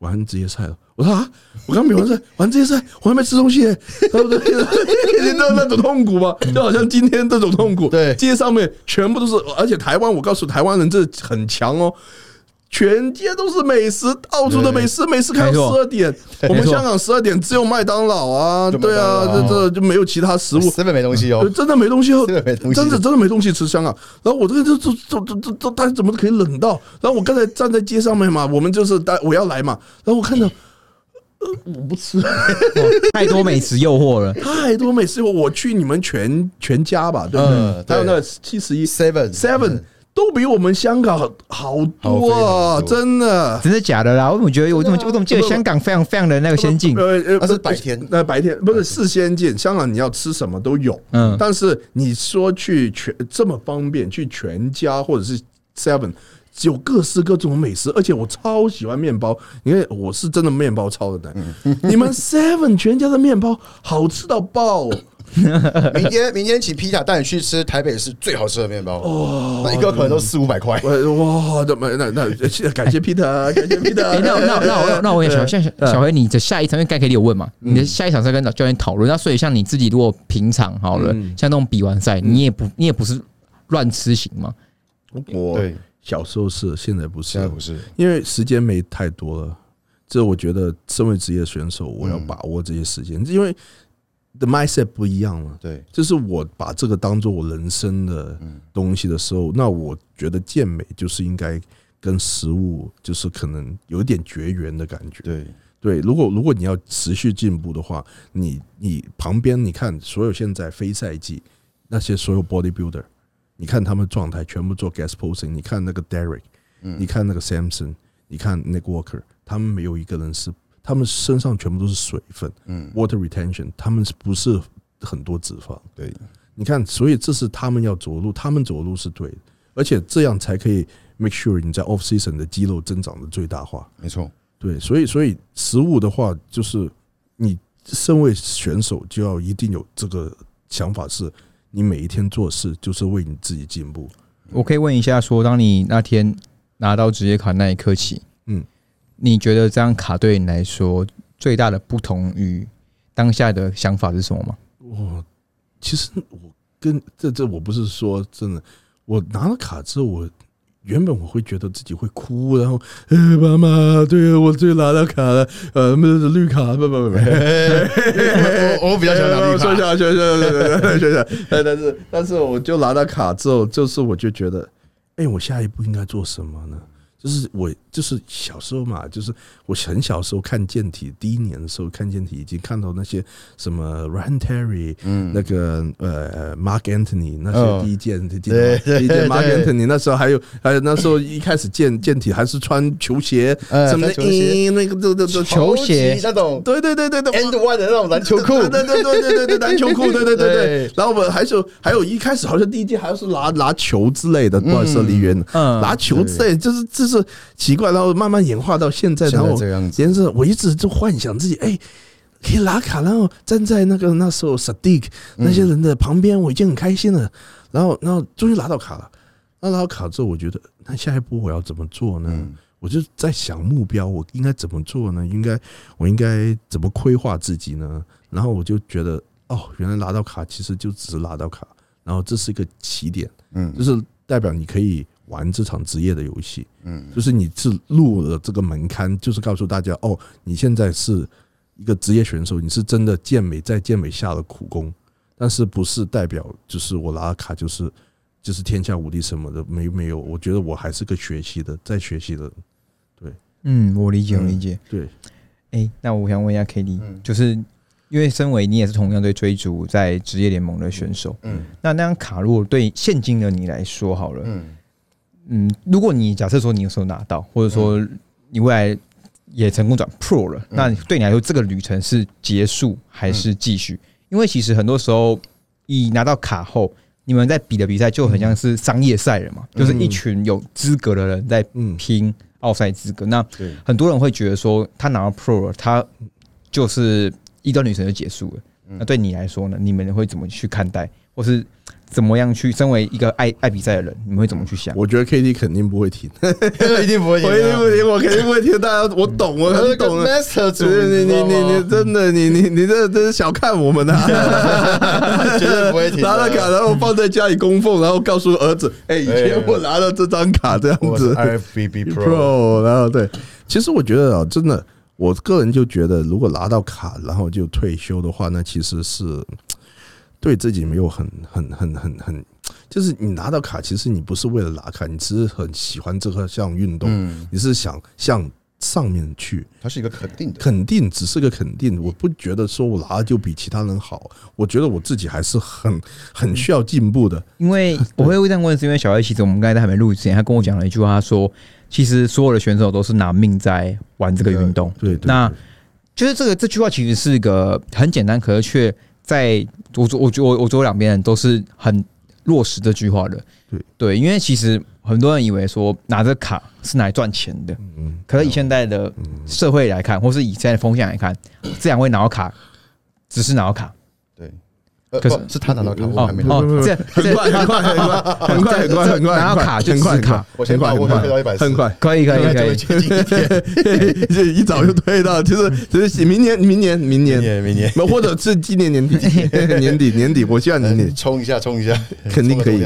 玩职业赛了，我说啊，我刚比完赛，玩职业赛，我还没吃东西，对不对？你知道那种痛苦吗？就好像今天这种痛苦，对，街上面全部都是，而且台湾，我告诉台湾人，这很强哦。全街都是美食，到处的美食，美食开到十二点。我们香港十二点只有麦当劳啊，对啊，这这就没有其他食物，根本没东西哦，真的没东西哦，真的没东西，真的真的没东西吃香港。然后我这个这这这这这大家怎么可以冷到？然后我刚才站在街上面嘛，我们就是带我要来嘛，然后我看到，呃，我不吃，太多美食诱惑了，太多美食诱惑。我去你们全全家吧，对不对？还有那七十一 seven seven。都比我们香港好多啊！真的，真的假的啦？我怎么觉得我怎么我怎么记得香港非常非常的那个先进？呃，它是白天，那白天不是是先进。香港你要吃什么都有，嗯，但是你说去全这么方便，去全家或者是 Seven，有各式各种美食，而且我超喜欢面包，因为我是真的面包超的男。你们 Seven 全家的面包好吃到爆。明天，明天请皮塔带你去吃台北市最好吃的面包。哇，一个可能都四五百块。哇，那么那那感谢皮塔，感谢皮塔。那那那我那我也想，像小黑，你的下一场因为盖可以有问嘛？你的下一场是跟教练讨论。那所以像你自己，如果平常好了，像那种比完赛，你也不你也不是乱吃型吗？我小时候是，现在不是，现在不是，因为时间没太多了。这我觉得，身为职业选手，我要把握这些时间，因为。的 mindset 不一样了，对，就是我把这个当做我人生的东西的时候，那我觉得健美就是应该跟食物就是可能有点绝缘的感觉，对对。如果如果你要持续进步的话，你你旁边你看所有现在非赛季那些所有 bodybuilder，你看他们状态全部做 gas posing，你看那个 Derek，你看那个 Samson，你看 Nick Walker，他们没有一个人是。他们身上全部都是水分，嗯，water retention，他们不是很多脂肪，对，你看，所以这是他们要走的路，他们走的路是对的，而且这样才可以 make sure 你在 off season 的肌肉增长的最大化，没错，对，所以所以食物的话，就是你身为选手就要一定有这个想法，是你每一天做事就是为你自己进步。我可以问一下，说当你那天拿到职业卡那一刻起，嗯。你觉得这张卡对你来说最大的不同于当下的想法是什么吗？我其实我跟这这我不是说真的，我拿了卡之后，我原本我会觉得自己会哭，然后哎妈妈，对我最拿到卡了，呃，那是绿卡，不不不不，我 我比较喜欢拿绿卡，说下说下说下，但是但是我就拿到卡之后，就是我就觉得，哎，我下一步应该做什么呢？就是我，就是小时候嘛，就是我很小时候看健体，第一年的时候看健体，已经看到那些什么 Ryan Terry，嗯，那个呃 Mark Anthony 那些第一件，第一件，Mark Anthony 那时候还有还有那时候一开始健健体还是穿球鞋，什么的，那个这这这球鞋那种，对对对对对，End One 的那种篮球裤，对对对对对对篮球裤，对对对对，然后我们还是还有一开始好像第一件还是拿拿球之类的，不好意思，李渊，嗯，拿球之类，就是就是。奇怪，然后慢慢演化到现在，然后颜色，我一直就幻想自己，哎，可以拉卡，然后站在那个那时候 Sadiq 那些人的旁边，我已经很开心了。然后，然后终于拿到卡了。那拿到卡之后，我觉得那下一步我要怎么做呢？我就在想目标，我应该怎么做呢？应该我应该怎么规划自己呢？然后我就觉得，哦，原来拿到卡其实就只是拿到卡，然后这是一个起点，嗯，就是代表你可以玩这场职业的游戏，嗯，就是你是入了这个门槛，就是告诉大家，哦，你现在是一个职业选手，你是真的健美在健美下了苦功，但是不是代表就是我拿了卡就是就是天下无敌什么的，没没有，我觉得我还是个学习的，在学习的。对。嗯，我理解，我理解。对，哎，那我想问一下 K D，就是因为身为你也是同样对追逐在职业联盟的选手，嗯，那那张卡如果对现今的你来说好了，嗯嗯，如果你假设说你有时候拿到，或者说你未来也成功转 Pro 了，那对你来说这个旅程是结束还是继续？因为其实很多时候，你拿到卡后，你们在比的比赛就很像是商业赛人嘛，就是一群有资格的人在拼。奥赛资格，那很多人会觉得说，他拿到 Pro，了他就是一段旅程就结束了。那对你来说呢？你们会怎么去看待，或是怎么样去？身为一个爱爱比赛的人，你们会怎么去想？我觉得 K D 肯定不会停，一定不会停，我一定不停，我肯定不会停。大家，我懂，我很懂。Master 主，你你你你真的，你你你这真是小看我们啊！绝对不会停。拿了卡，然后放在家里供奉，然后告诉儿子：“哎，以前我拿了这张卡，这样子。” IFBB Pro，然后对，其实我觉得啊，真的。我个人就觉得，如果拿到卡然后就退休的话，那其实是对自己没有很很很很很，就是你拿到卡，其实你不是为了拿卡，你只是很喜欢这个项运动，你是想向上面去。它是一个肯定的，肯定只是个肯定。我不觉得说我拿就比其他人好，我觉得我自己还是很很需要进步的。因为我会这样问，是因为小艾其实我们刚才在还没录之前，他跟我讲了一句话，他说。其实所有的选手都是拿命在玩这个运动。对，那就是这个这句话其实是一个很简单，可是却在我我我我我左右两边人都是很落实这句话的。对。对，因为其实很多人以为说拿着卡是拿来赚钱的，嗯，可是以现在的社会来看，或是以现在的风向来看，这两位拿到卡只是拿到卡。可是是他拿到卡，我还没哦，这很快很快很快很快很快很快拿到卡就是卡，我先快我推到一百，很快可以可以可以，这一早就推到，就是就是明年明年明年。明年，或者是今年年底 年底年底，我希望年底。冲一下冲一下，肯定可以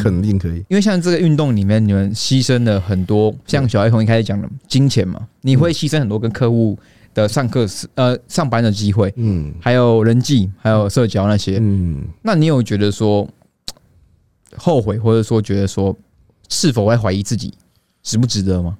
肯定可以，因为像这个运动里面，你们牺牲了很多，像小爱从一开始讲的金钱嘛，你会牺牲很多跟客户。的上课是呃上班的机会，嗯，还有人际，还有社交那些，嗯，那你有觉得说后悔，或者说觉得说是否会怀疑自己值不值得吗？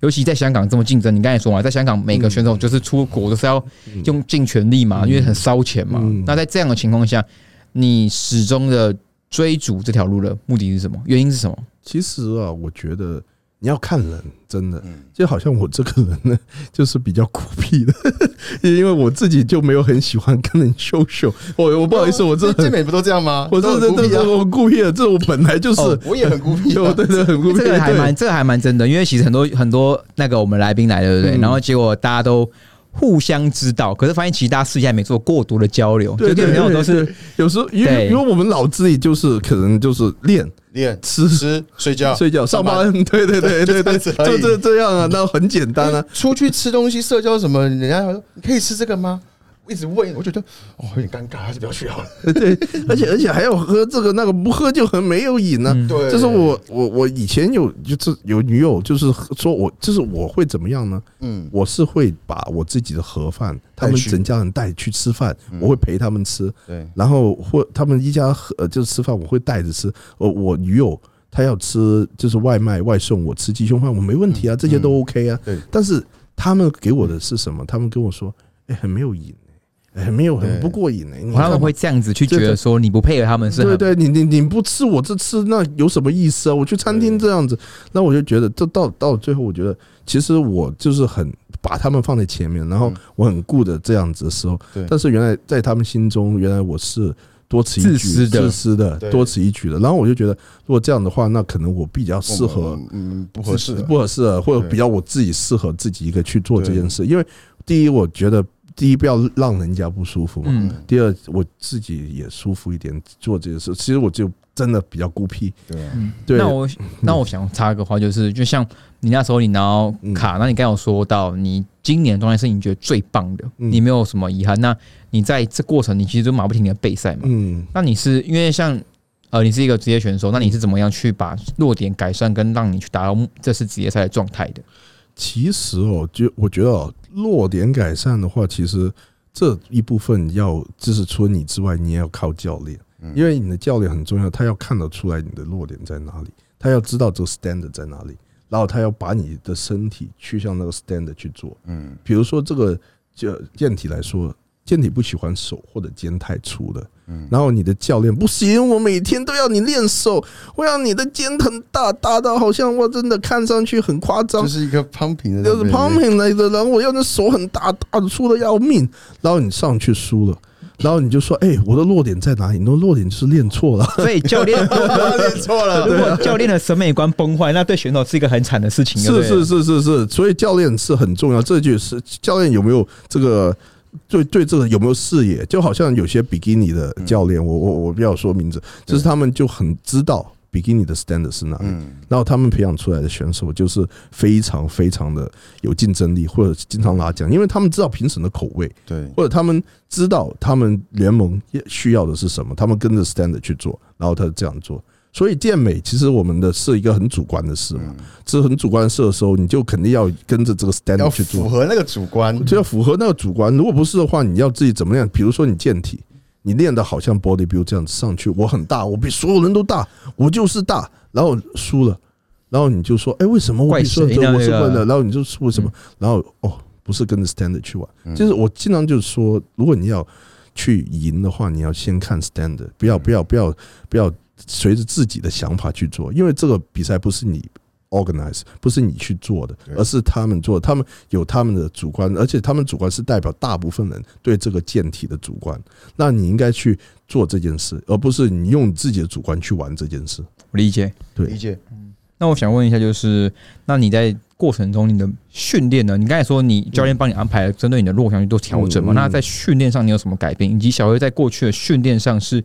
尤其在香港这么竞争，你刚才说嘛，在香港每个选手就是出国都是要用尽全力嘛，因为很烧钱嘛。那在这样的情况下，你始终的追逐这条路的目的是什么？原因是什么？其实啊，我觉得。你要看人，真的，就好像我这个人呢，就是比较孤僻的，因为我自己就没有很喜欢跟人秀秀。我我不好意思，我这最美不都这样吗？我这这这我孤僻的，这我本来就是，我也很孤僻，对 对，很孤僻。这个还蛮，这个还蛮真的，因为其实很多很多那个我们来宾来，对不对？然后结果大家都。互相知道，可是发现其实大家私下没做过多的交流，对对对，都是有时候因为因为我们脑子里就是可能就是练练吃吃睡觉睡觉上班，对对对 对对，就这这样啊，那很简单啊。出去吃东西社交什么，人家说你可以吃这个吗？一直问，我觉得哦有点尴尬，还是不要去好了。对，而且而且还要喝这个那个，不喝就很没有瘾呢。对，就是我我我以前有就是有女友，就是说我就是我会怎么样呢？嗯，我是会把我自己的盒饭，他们整家人带去吃饭，我会陪他们吃。对，然后或他们一家呃就是吃饭，我会带着吃。我我女友她要吃就是外卖外送，我吃鸡胸饭我没问题啊，这些都 OK 啊。对，但是他们给我的是什么？他们跟我说，哎，很没有瘾。哎，没有很不过瘾呢。他们会这样子去觉得说，你不配合他们是？对对，你你你不吃我这吃，那有什么意思啊？我去餐厅这样子，那我就觉得，这到到最后，我觉得其实我就是很把他们放在前面，然后我很顾的这样子的时候，但是原来在他们心中，原来我是多此一举、自私的、多此一举的。然后我就觉得，如果这样的话，那可能我比较适合，嗯，不合适，不合适，或者比较我自己适合自己一个去做这件事。因为第一，我觉得。第一不要让人家不舒服嘛，嗯第二我自己也舒服一点做这件事。其实我就真的比较孤僻，对啊，嗯，对那我那我想插个话，就是就像你那时候你拿到嗯卡，那你刚有说到你今年状态是你觉得最棒的，嗯你没有什么遗憾。那你在这过程你其实就马不停蹄的备赛嘛，嗯。那你是因为像呃你是一个职业选手，那你是怎么样去把弱点改善，跟让你去达到这次职业赛的状态的？其实哦，就我觉得哦，弱点改善的话，其实这一部分要就是除了你之外，你也要靠教练，因为你的教练很重要，他要看得出来你的弱点在哪里，他要知道这个 standard 在哪里，然后他要把你的身体去向那个 standard 去做。嗯。比如说这个就健体来说，健体不喜欢手或者肩太粗的，嗯然后你的教练不行，我每天都要你练手，我要你的肩很大，大到好像我真的看上去很夸张就，是一个 pumping 的，就是 pumping 来的，然后我要那手很大，大的粗的要命，然后你上去输了。然后你就说：“哎、我的弱点在哪里？你的弱点就是练错了。所以教练 练错了，如果教练的审美观崩坏，那对选手是一个很惨的事情。是是是是是，所以教练是很重要。这就是教练有没有这个对对这个有没有视野？就好像有些比基尼的教练，我我我不要说名字，就是他们就很知道比基尼的 standard 是哪里，嗯然后他们培养出来的选手就是非常非常的有竞争力，或者经常拿奖，因为他们知道评审的口味，对，或者他们知道他们联盟需要的是什么，他们跟着 standard 去做，然后他这样做。所以健美其实我们的是一个很主观的事嘛，这是很主观的事的时候，你就肯定要跟着这个 standard 去做，符合那个主观，就要符合那个主观。如果不是的话，你要自己怎么样？比如说你健体，你练的好像 body build 这样子上去，我很大，我比所有人都大，我就是大，然后输了，然后你就说，哎，为什么我比所有人我是怪谁呢那个笨的？然后你就说为什么？然后哦，不是跟着 standard 去玩，嗯就是我经常就是说，如果你要去赢的话，你要先看 standard，不要不要不要不要随着自己的想法去做，因为这个比赛不是你 organize，不是你去做的，而是他们做，他们有他们的主观，而且他们主观是代表大部分人对这个健体的主观。那你应该去做这件事，而不是你用你自己的主观去玩这件事。我理解。对理解，嗯那我想问一下，就是那你在过程中你的训练呢？你刚才说你教练帮你安排针对你的弱项去做调整嘛？嗯嗯那在训练上你有什么改变？以及小黑在过去的训练上是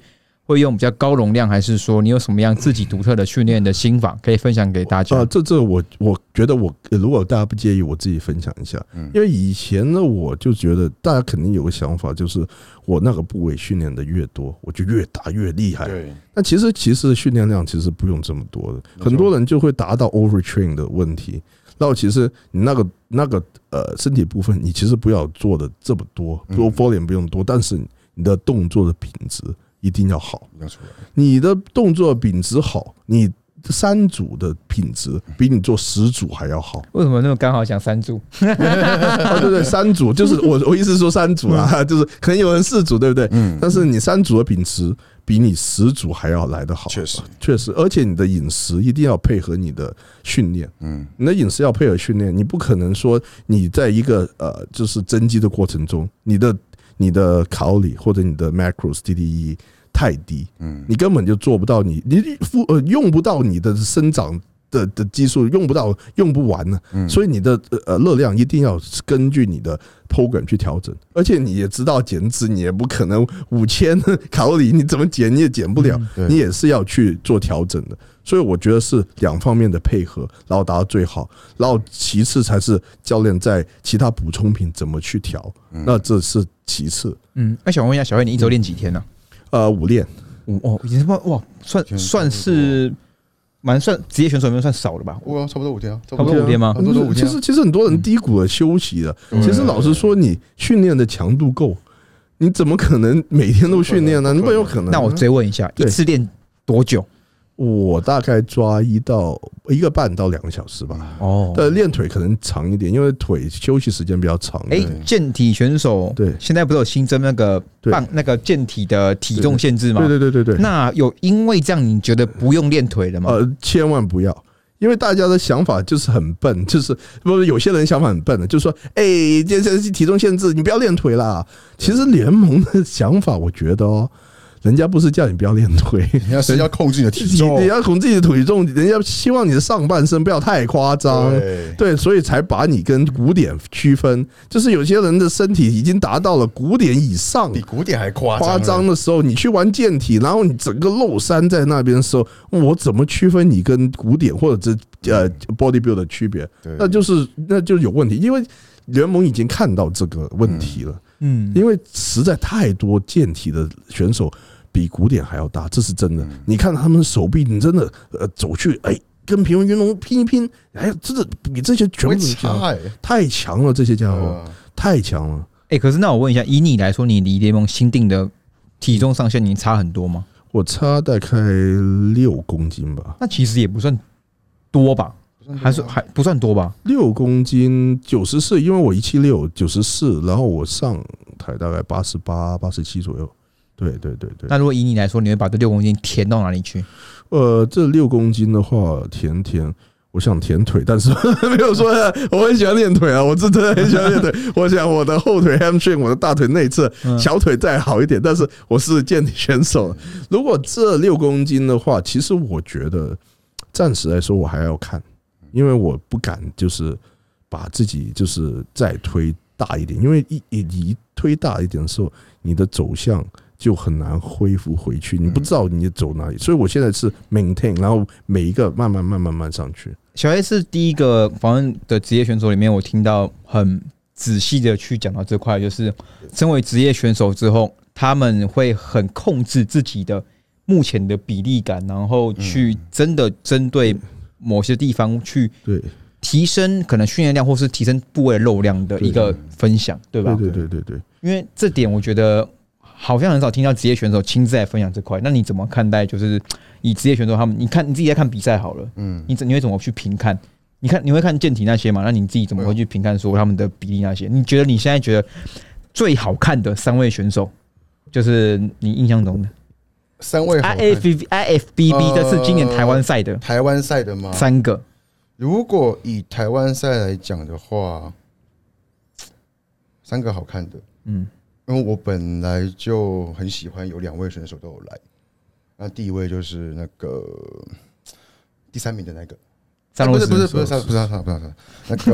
会用比较高容量，还是说你有什么样自己独特的训练的心法可以分享给大家？啊，这这我我觉得我呃如果大家不介意，我自己分享一下，嗯因为以前呢，我就觉得大家肯定有个想法，就是我那个部位训练的越多，我就越打越厉害。对，那其实其实训练量其实不用这么多的，很多人就会达到 overtrain 的问题。然后其实你那个那个呃身体部分，你其实不要做的这么多，嗯做 volume 不用多，但是你的动作的品质一定要好。要出来，你的动作品质好，你三组的品质比你做十组还要好。为什么那么刚好讲三组？啊，对对，三组就是我我意思是说三组啊，就是可能有人四组，对不对？嗯，但是你三组的品质比你十组还要来得好，确实，确实，而且你的饮食一定要配合你的训练，嗯你的饮食要配合训练，你不可能说你在一个呃就是增肌的过程中，你的你的卡路里或者你的 macros TDE 太低，嗯，你根本就做不到你你付呃用不到你的生长的的激素，用不到用不完呢，嗯所以你的呃热量一定要根据你的 program 去调整，而且你也知道减脂，你也不可能五千 卡路里你怎么减你也减不了，你也是要去做调整的。所以我觉得是两方面的配合，然后达到最好，然后其次才是教练在其他补充品怎么去调，嗯那这是其次。嗯，那想问一下小黑，你一周练几天呢、呃，五练五哦，已经哇哇，算算是蛮算职业选手里面算少的吧？我差不多五天啊，差差不多五天吗差不多五天啊，其实其实很多人低谷了休息的。其实老实说，你训练的强度够，你怎么可能每天都训练呢？你不可能不有可能。那我追问一下，一次练多久？我大概抓一到一个半到两个小时吧。哦但练腿可能长一点，因为腿休息时间比较长。哎对，健体选手对现在不是有新增那个对棒那个健体的体重限制吗？对对对对对。那有因为这样你觉得不用练腿了吗？呃，千万不要。因为大家的想法就是很笨，就是不是有些人想法很笨的，就是说，哎、这这体重限制，你不要练腿啦。其实联盟的想法，我觉得哦，人家不是叫你不要练腿，人家是要控制你的体你重。你，要控制你的体重，人家希望你的上半身不要太夸张。对。对，所以才把你跟古典区分。就是有些人的身体已经达到了古典以上比古典还夸夸张的时候，你去玩健体，然后你整个露山在那边的时候，我怎么区分你跟古典或者这呃 bodybuild 的区别？对。那就是那就有问题，因为联盟已经看到这个问题了。嗯，因为实在太多健体的选手比古典还要大，这是真的。你看他们手臂，你真的呃走去哎。跟平原云龙拼一拼，哎，真的比这些全部都强，太强了！这些家伙呃太强了。哎，可是那我问一下，以你来说，你离联盟新定的体重上限，你差很多吗？我差大概六公斤吧，那其实也不算多吧，还是还不算多吧？六公斤九十四，因为我一七六九十四，然后我上台大概八十八、八十七左右。对对对对，那如果以你来说，你会把这六公斤填到哪里去？呃，这六公斤的话，填填，我想填腿，但是 没有说 我很喜欢练腿啊，我是真的很喜欢练腿。我想我的后腿 hamstring，我的大腿内侧、嗯小腿再好一点，但是我是健体选手。如果这六公斤的话，其实我觉得暂时来说我还要看，因为我不敢就是把自己就是再推大一点，因为一一一推大一点的时候，你的走向。就很难恢复回去，你不知道你走哪里，所以我现在是 maintain，然后每一个慢慢慢慢慢上去。小 A 是第一个访问的职业选手里面，我听到很仔细的去讲到这块，就是身为职业选手之后，他们会很控制自己的目前的比例感，然后去真的针对某些地方去对。提升可能训练量，或是提升部位肉量的一个分享，对吧？对对对对对，因为这点我觉得好像很少听到职业选手亲自来分享这块。那你怎么看待？就是以职业选手他们，你看你自己在看比赛好了，嗯，你怎你会怎么去评看？你看你会看健体那些嘛？那你自己怎么会去评看说他们的比例那些？你觉得你现在觉得最好看的三位选手，就是你印象中的三位好 I 看 F I F B B 这是今年台湾赛的台湾赛的吗？三个，如果以台湾赛来讲的话，三个好看的，嗯，因为我本来就很喜欢有两位选手都有来。那第一位就是那个第三名的那个，不是不是不是不是不是不是不是那个，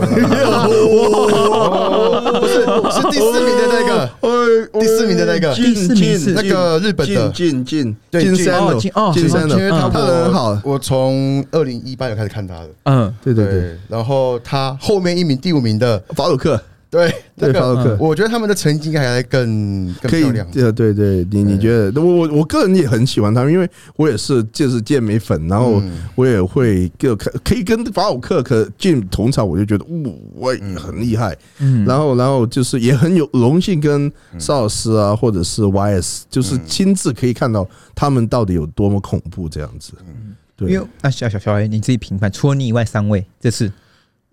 不是是第四名的那个，第四名的那个第四名是那个日本的进进进对进进山了哦进哦进山因为他很好，我从二零一八年开始看他的，嗯，对对对，对，然后他后面一名第五名的，法鲁克对对克。我觉得他们的成绩应该还来更更可以漂亮，。对对对，你你觉得我我我个人也很喜欢他们，因为我也是就是健美粉，然后嗯我也会就可可以跟法鲁克可进同场，我就觉得，呜，我很厉害。嗯然后然后就是也很有荣幸跟邵老师啊，或者是 YS，就是亲自可以看到他们到底有多么恐怖这样子。对因，为那小小小 A 你自己评判，除了你以外三位，这次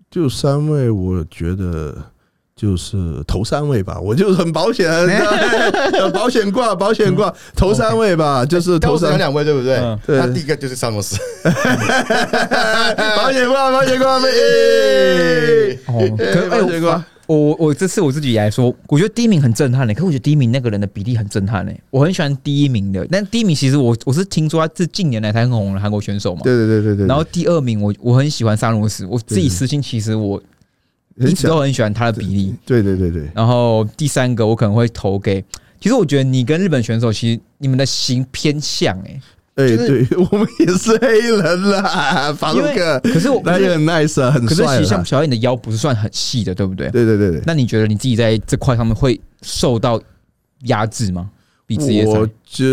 就三位，我觉得。就是头三位吧，我就是很保险，保险挂，保险挂，头三位吧，就是头三两位对不对？嗯？对。那第一个就是萨诺斯，保险挂，保险挂，可哎保险挂，我我这次我自己来说，我觉得第一名很震撼嘞、可我觉得第一名那个人的比例很震撼嘞、我很喜欢第一名的，但第一名其实我我是听说他是近年来才很红的韩国选手嘛。对对对对对，然后第二名我我很喜欢沙罗斯，我自己私心其实我一直都很喜欢他的比例。对对对对，然后第三个我可能会投给，其实我觉得你跟日本选手其实你们的型偏向哎、哎，就是对 我们也是黑人啦，法鲁克，可是我那也很 nice 啊，很可是其实像。小燕的腰不是算很细的，对不对？对对对对，那你觉得你自己在这块上面会受到压制吗？比职业赛我觉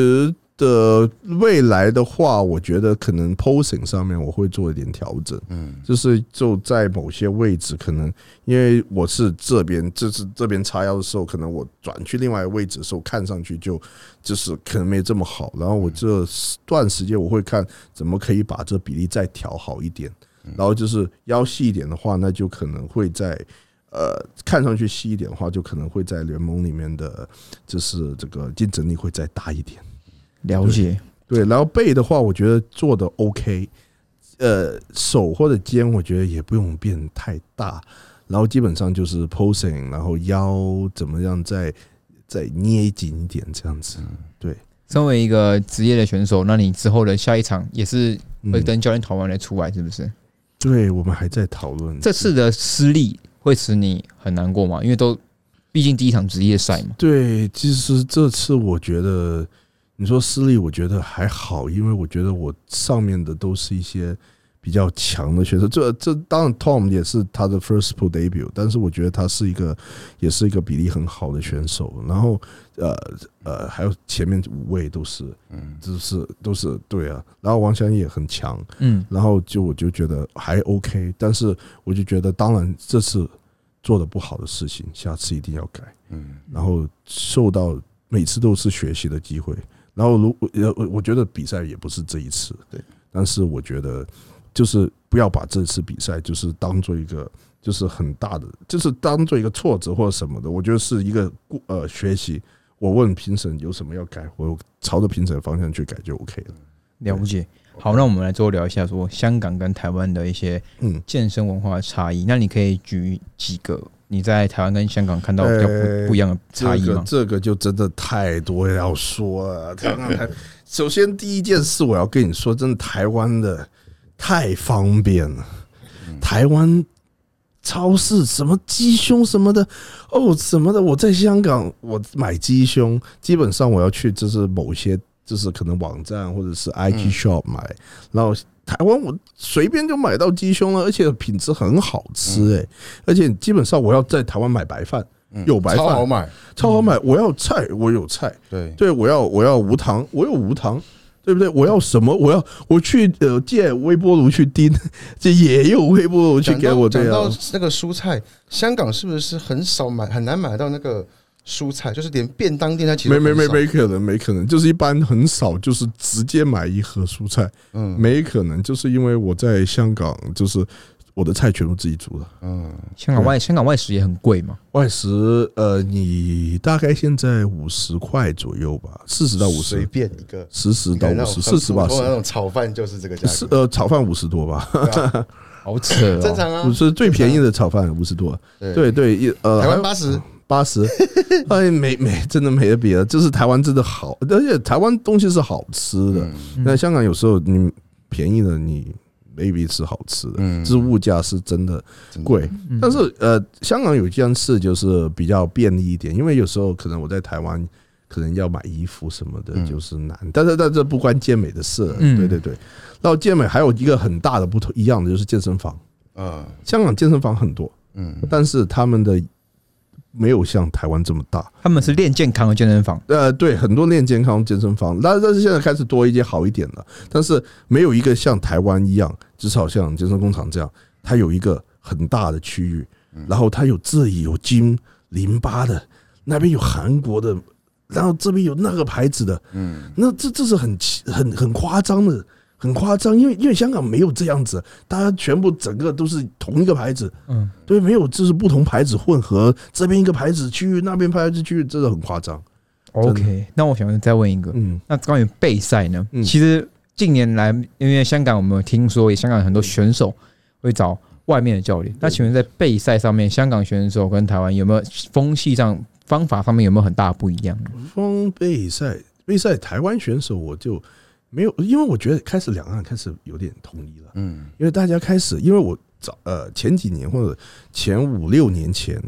得未来的话，我觉得可能 posing 上面我会做一点调整，嗯，就是就在某些位置，可能因为我是这边，这是这边叉腰的时候，可能我转去另外一个位置的时候，看上去就就是可能没这么好。然后我这段时间我会看怎么可以把这比例再调好一点。然后就是腰细一点的话，那就可能会在呃看上去细一点的话，就可能会在联盟里面的，就是这个竞争力会再大一点。了解，对，然后背的话，我觉得做的 OK，呃，手或者肩，我觉得也不用变太大，然后基本上就是 posing，然后腰怎么样再再捏紧一点这样子。对，身为一个职业的选手，那你之后的下一场也是会跟教练讨论来出来，是不是？对，我们还在讨论这次的失利会使你很难过吗？因为都毕竟第一场职业赛嘛。对，其实这次我觉得，你说失利，我觉得还好，因为我觉得我上面的都是一些比较强的选手。这这当然，Tom 也是他的 first pro debut，但是我觉得他是一个，也是一个比例很好的选手。然后，呃呃，还有前面五位都是，嗯，就是都是对啊。然后王翔也很强，嗯，然后就我就觉得还 OK，但是我就觉得，当然这次做的不好的事情，下次一定要改。嗯，然后受到每次都是学习的机会。然后如呃，我我觉得比赛也不是这一次，对，但是我觉得就是不要把这次比赛就是当做一个就是很大的，就是当做一个挫折或者什么的。我觉得是一个过呃学习。我问评审有什么要改，我朝着评审的方向去改就 OK 了。了不解。好，那我们来最后聊一下说香港跟台湾的一些嗯健身文化的差异。那你可以举几个你在台湾跟香港看到比较呃不不一样的差异吗？这个这个就真的太多要说了。台湾台，首先第一件事我要跟你说，真的台湾的太方便了，台湾。超市什么鸡胸什么的，哦什么的，我在香港我买鸡胸，基本上我要去就是某些就是可能网站或者是 IG shop 买，然后台湾我随便就买到鸡胸了，而且品质很好吃哎、而且基本上我要在台湾买白饭，嗯有白饭超好买，超好买，我要菜我有菜，对，对我要我要无糖，我有无糖。对不对？我要什么？我要我去呃借微波炉去叮，这也有微波炉去给我这讲到样。那个蔬菜，香港是不是很少买，很难买到那个蔬菜？就是连便当店它其实没没没没可能，没可能，就是一般很少，就是直接买一盒蔬菜，嗯。没可能，就是因为我在香港，就是我的菜全部自己煮的。嗯，香港外香港外食也很贵嘛。外食，呃，你大概现在五十块左右吧，四十到五十。随，便一个，四十到五十，四十吧，那种炒饭就是这个价是格，呃炒饭五十多吧，好扯哦！正常啊。五。十最便宜的炒饭五十多，对。对对，一呃台湾八十，八十，哎，没没，真的没得比了。就是台湾真的好，而且台湾东西是好吃的。嗯那香港有时候你便宜的，你 maybe 是好吃的，嗯就是物价是真的贵。嗯但是呃，香港有一件事就是比较便利一点，因为有时候可能我在台湾可能要买衣服什么的，嗯就是难。但是但这不关健美的事，嗯对对对。然后健美还有一个很大的不同一样的就是健身房，嗯香港健身房很多，嗯但是他们的没有像台湾这么大。他们是练健康的健身房，呃，对，很多练健康健身房，但但是现在开始多一些好一点的，但是没有一个像台湾一样，至少像健身工厂这样，它有一个很大的区域，然后它有这里有金淋巴的，那边有韩国的，然后这边有那个牌子的，嗯。那这这是很奇很很夸张的，很夸张，因为因为香港没有这样子，大家全部整个都是同一个牌子，嗯，对，没有就是不同牌子混合，这边一个牌子区域，那边牌子区域，真的很夸张。OK，那我想再问一个，嗯，那关于备赛呢？嗯其实近年来，因为香港我们有听说，香港很多选手会找外面的教练。那请问在备赛上面，香港选手跟台湾有没有风气上、方法上面有没有很大不一样？风备赛备赛台湾选手我就没有，因为我觉得开始两岸开始有点统一了，嗯。因为大家开始，因为我早呃前几年或者前五六年前，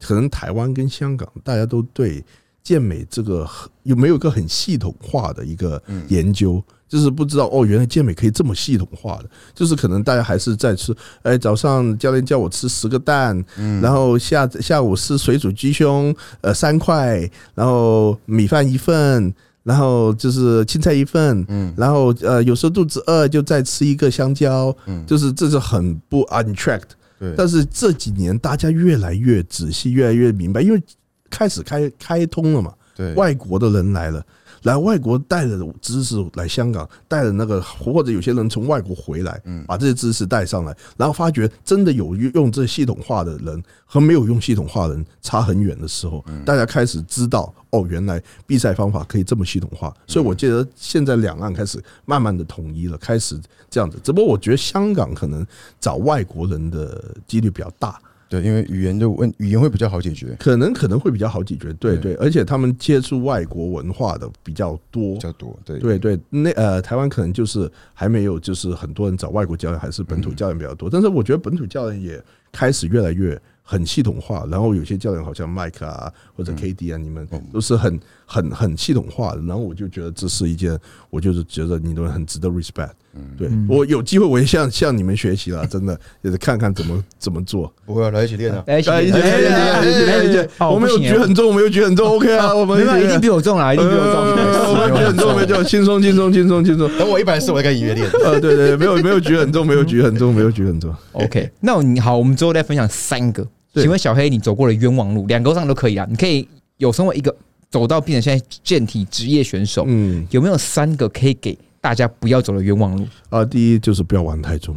可能台湾跟香港大家都对健美这个有没有一个很系统化的一个嗯。研究，就是不知道哦，原来健美可以这么系统化的，就是可能大家还是在吃，哎，早上教练叫我吃十个蛋，嗯。然后下下午吃水煮鸡胸，呃，三块，然后米饭一份，然后就是青菜一份，嗯然后呃，有时候肚子饿就再吃一个香蕉，嗯，就是这是很不 untracked。对，但是这几年大家越来越仔细，越来越明白，因为开始开开通了嘛，对外国的人来了。来外国带了知识来香港，带了那个或者有些人从外国回来，嗯把这些知识带上来，然后发觉真的有用这系统化的人和没有用系统化的人差很远的时候，大家开始知道哦，原来比赛方法可以这么系统化。所以我觉得现在两岸开始慢慢的统一了，开始这样子。只不过我觉得香港可能找外国人的几率比较大，对，因为语言的问语言会比较好解决，可能可能会比较好解决，对对对，而且他们接触外国文化的比较多比，较多。对对对，那呃，台湾可能就是还没有，就是很多人找外国教练，还是本土教练比较多。但是我觉得本土教练也开始越来越很系统化，然后有些教练好像麦克啊或者 KD 啊，你们嗯都是很很很系统化的。然后我就觉得这是一件，我就是觉得你都很值得 respect。对嗯我有机会我也向向你们学习了，真的也是看看怎么怎么做。不会啊，来一起练啊。来一起练来来一起练一起练哦我们有举很重，我们有举很重，OK 啊，我们一定比我重啦，一定比我重。呃我们举很重，没有轻松轻松轻松轻松。等我一百四，我再跟音乐练。呃，对对，对没有没有举很重，没有举很重，没有举很重。OK，那你好，我们之后再分享三个。对请问小黑，你走过了冤枉路，两个上都可以啊。你可以有成为一个走到变成现在健体职业选手，嗯有没有三个可以给大家不要走的冤枉路？啊，第一就是不要玩太重，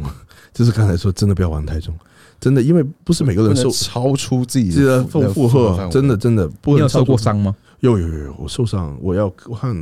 就是刚才说，真的不要玩太重，真的，因为不是每个人受超出自己的负负负荷，真的真的不有受过？伤吗？有有有有，我受伤，我要看，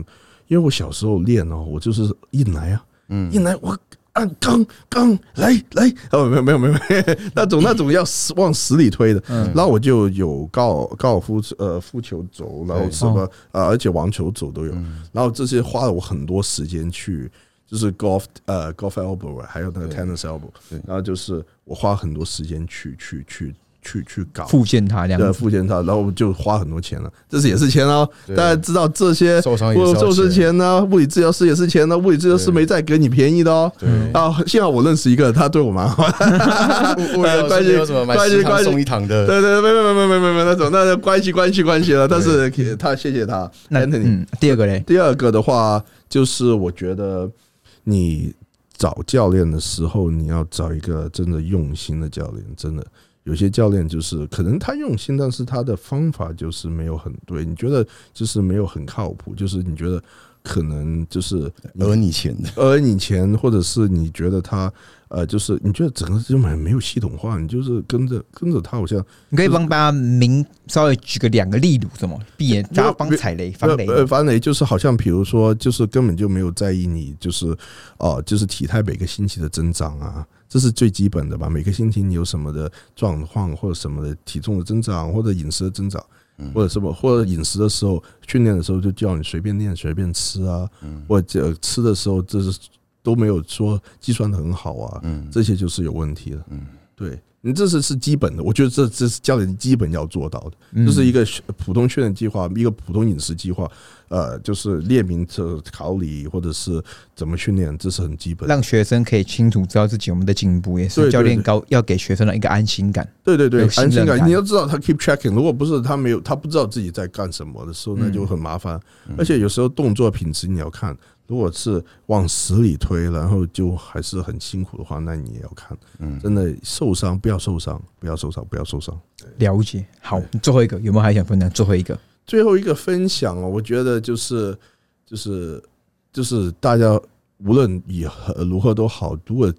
因为我小时候练哦，我就是硬来啊，嗯硬来我。按刚刚来来哦，没有没有没有，没有那种那种要死往死里推的，嗯。然后我就有高高尔夫呃夫球肘，然后什么呃，而且网球肘都有，嗯。然后这些花了我很多时间去，就是 golf 呃 golf elbow 还有那个 tennis elbow，然后就是我花很多时间去去去去去搞。复健它这样的子。复健套，然后就花很多钱了，这是也是钱哦。大家知道这些受伤也是钱钱呢，物理治疗师也是钱呢，物理治疗师没再给你便宜的哦。对，啊，幸好我认识一个，他对我蛮好的。物物理老关系师有什么买十堂关系关系送一堂的？对对，没没没没没没没那种，那那关系关系关系了。但是他谢谢他。嗯，第二个嘞，第二个的话，就是我觉得你找教练的时候，你要找一个真的用心的教练。真的，有些教练就是可能他用心，但是他的方法就是没有很对。你觉得就是没有很靠谱，就是你觉得可能就是讹你钱的，讹你钱，或者是你觉得他呃，就是你觉得整个就很没有系统化，你就是跟着跟着他，好像你可以帮大家明稍微举个两个例子，什么避免大家帮踩雷、防雷。呃，防雷就是好像比如说，就是根本就没有在意你，就是哦、就是体态每个星期的增长啊，这是最基本的吧。每个星期你有什么的状况，或者什么的体重的增长，或者饮食的增长，或者什么，或者饮食的时候训练的时候就叫你随便练、随便吃啊，或者吃的时候就是都没有说计算的很好啊，嗯这些就是有问题的。嗯，对你这是是基本的，我觉得这这是教练基本要做到的。嗯就是一个普通训练计划，一个普通饮食计划，呃，就是列明这考理或者是怎么训练，这是很基本的。让学生可以清楚知道自己我们的进步，也是教练高要给学生的一个安心感。对对对安心感感，你要知道他 keep checking。如果不是他没有，他不知道自己在干什么的时候，那就很麻烦。而且有时候动作品质你要看，如果是往死里推，然后就还是很辛苦的话，那你也要看。嗯真的受伤不要受伤，不要受伤，不要受伤。了解。好，最后一个有没有还想分享？最后一个，最后一个分享哦，我觉得就是就是就是大家无论以何如何都好，如果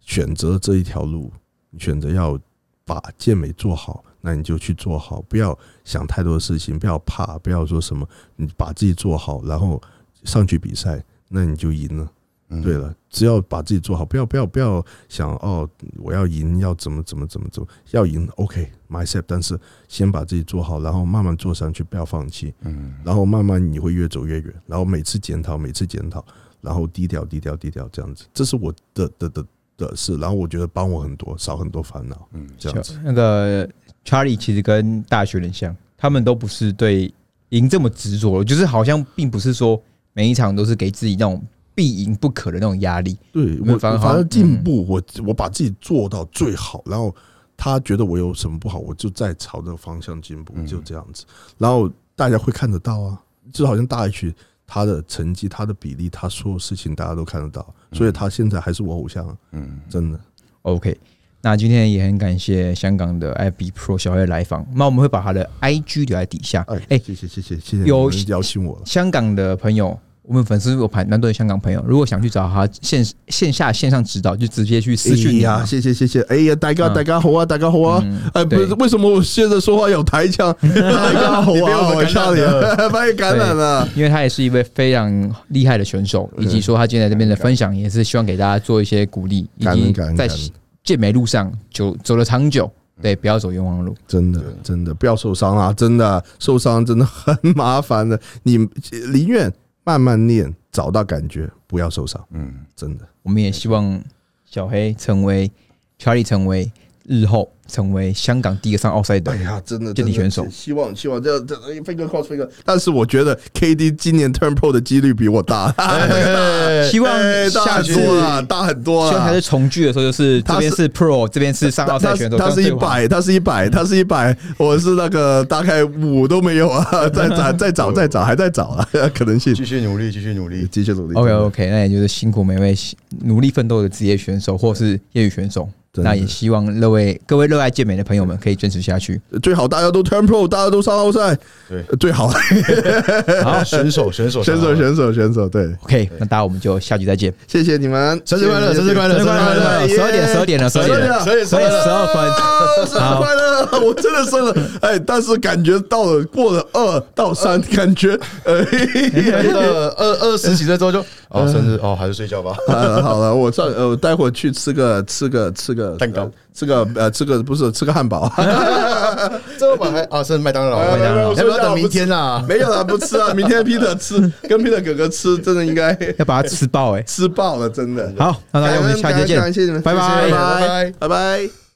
选择这一条路，你选择要把健美做好，那你就去做好，不要想太多的事情，不要怕，不要说什么，你把自己做好，然后上去比赛，那你就赢了。嗯对了，只要把自己做好，不要不要不要想哦，我要赢，要怎么怎么怎么怎么，要赢，OK，my step，但是先把自己做好，然后慢慢做上去，不要放弃，嗯然后慢慢你会越走越远，然后每次检讨，每次检讨，然后低调低调低调这样子，这是我的的的的事，然后我觉得帮我很多，少很多烦恼，嗯这样子。那个 Charlie 其实跟大学人像，他们都不是对赢这么执着，就是好像并不是说每一场都是给自己那种必赢不可的那种压力。对我反反而进步，我我把自己做到最好，然后他觉得我有什么不好，我就再朝这个方向进步，嗯就这样子。然后大家会看得到啊，就好像大 H 他的成绩、他的比例、他所有事情大家都看得到，所以他现在还是我偶像啊，嗯，真的。OK，那今天也很感谢香港的 IB Pro 小黑来访，那我们会把他的 IG 留在底下。哎哎、谢谢谢谢谢谢有邀请我了。香港的朋友，我们粉丝有排蛮多的香港朋友，如果想去找他线线下线上指导，就直接去私讯哎呀，你嘛。谢谢谢谢，哎呀，大家嗯大家好啊，大家好啊！嗯哎，不是，对为什么我现在说话有台腔？大家好啊，你被我们我感染笑你，被感染了。因为他也是一位非常厉害的选手，以及说他今天在这边的分享，也是希望给大家做一些鼓励，以及在健美路上就走了长久，对，不要走冤枉路。真的真的不要受伤啊！真的受伤真的很麻烦的，你宁愿慢慢练，找到感觉，不要受伤。嗯，真的，我们也希望小黑成为 Charlie 成为日后成为香港第一个上奥赛的哎。呀，真的健体选手希望希望这这 finger cross finger，但是我觉得 KD 今年 turn pro 的几率比我大，希望哎大很下次多啊，大很多啊希望还是。重聚的时候，就是这边是 Pro，这边是上奥赛选手，他是一百，他是一百，他是一百，我是那个大概五都没有啊，再找再找再找还在找啊，可能性继续努力，继续努力。继续努力。OK OK，那也就是辛苦每位努力奋斗的职业选手或是业余选手。那也希望各位各位热爱健美的朋友们可以坚持下去。最好大家都 turn pro，大家都上奥赛，对，最好。好，选手，选手，选手选手。选手，对，OK，那大家我们就下集再见。谢谢你们，生日快乐，生日快乐，生日快乐！十二点，十二点了，十二点。了，十二点十二点十二分。啊生日快乐！我真的生了，哎，但是感觉到了过了二到三，感觉，呃，二二二十几岁之后就哦，生日哦，还是睡觉吧。好了，我上呃，待会儿去吃个吃个吃个蛋糕。呃吃个呃吃个不是吃个汉堡，这晚还啊，是麦当劳，麦当劳。要不要等明天啊？没有了，不吃啊，明天 Peter 吃，跟 Peter 哥哥吃，真的应该 要把它吃爆哎、吃爆了，真的。好，那大家我们下期见。谢谢你们，拜拜拜拜。拜拜。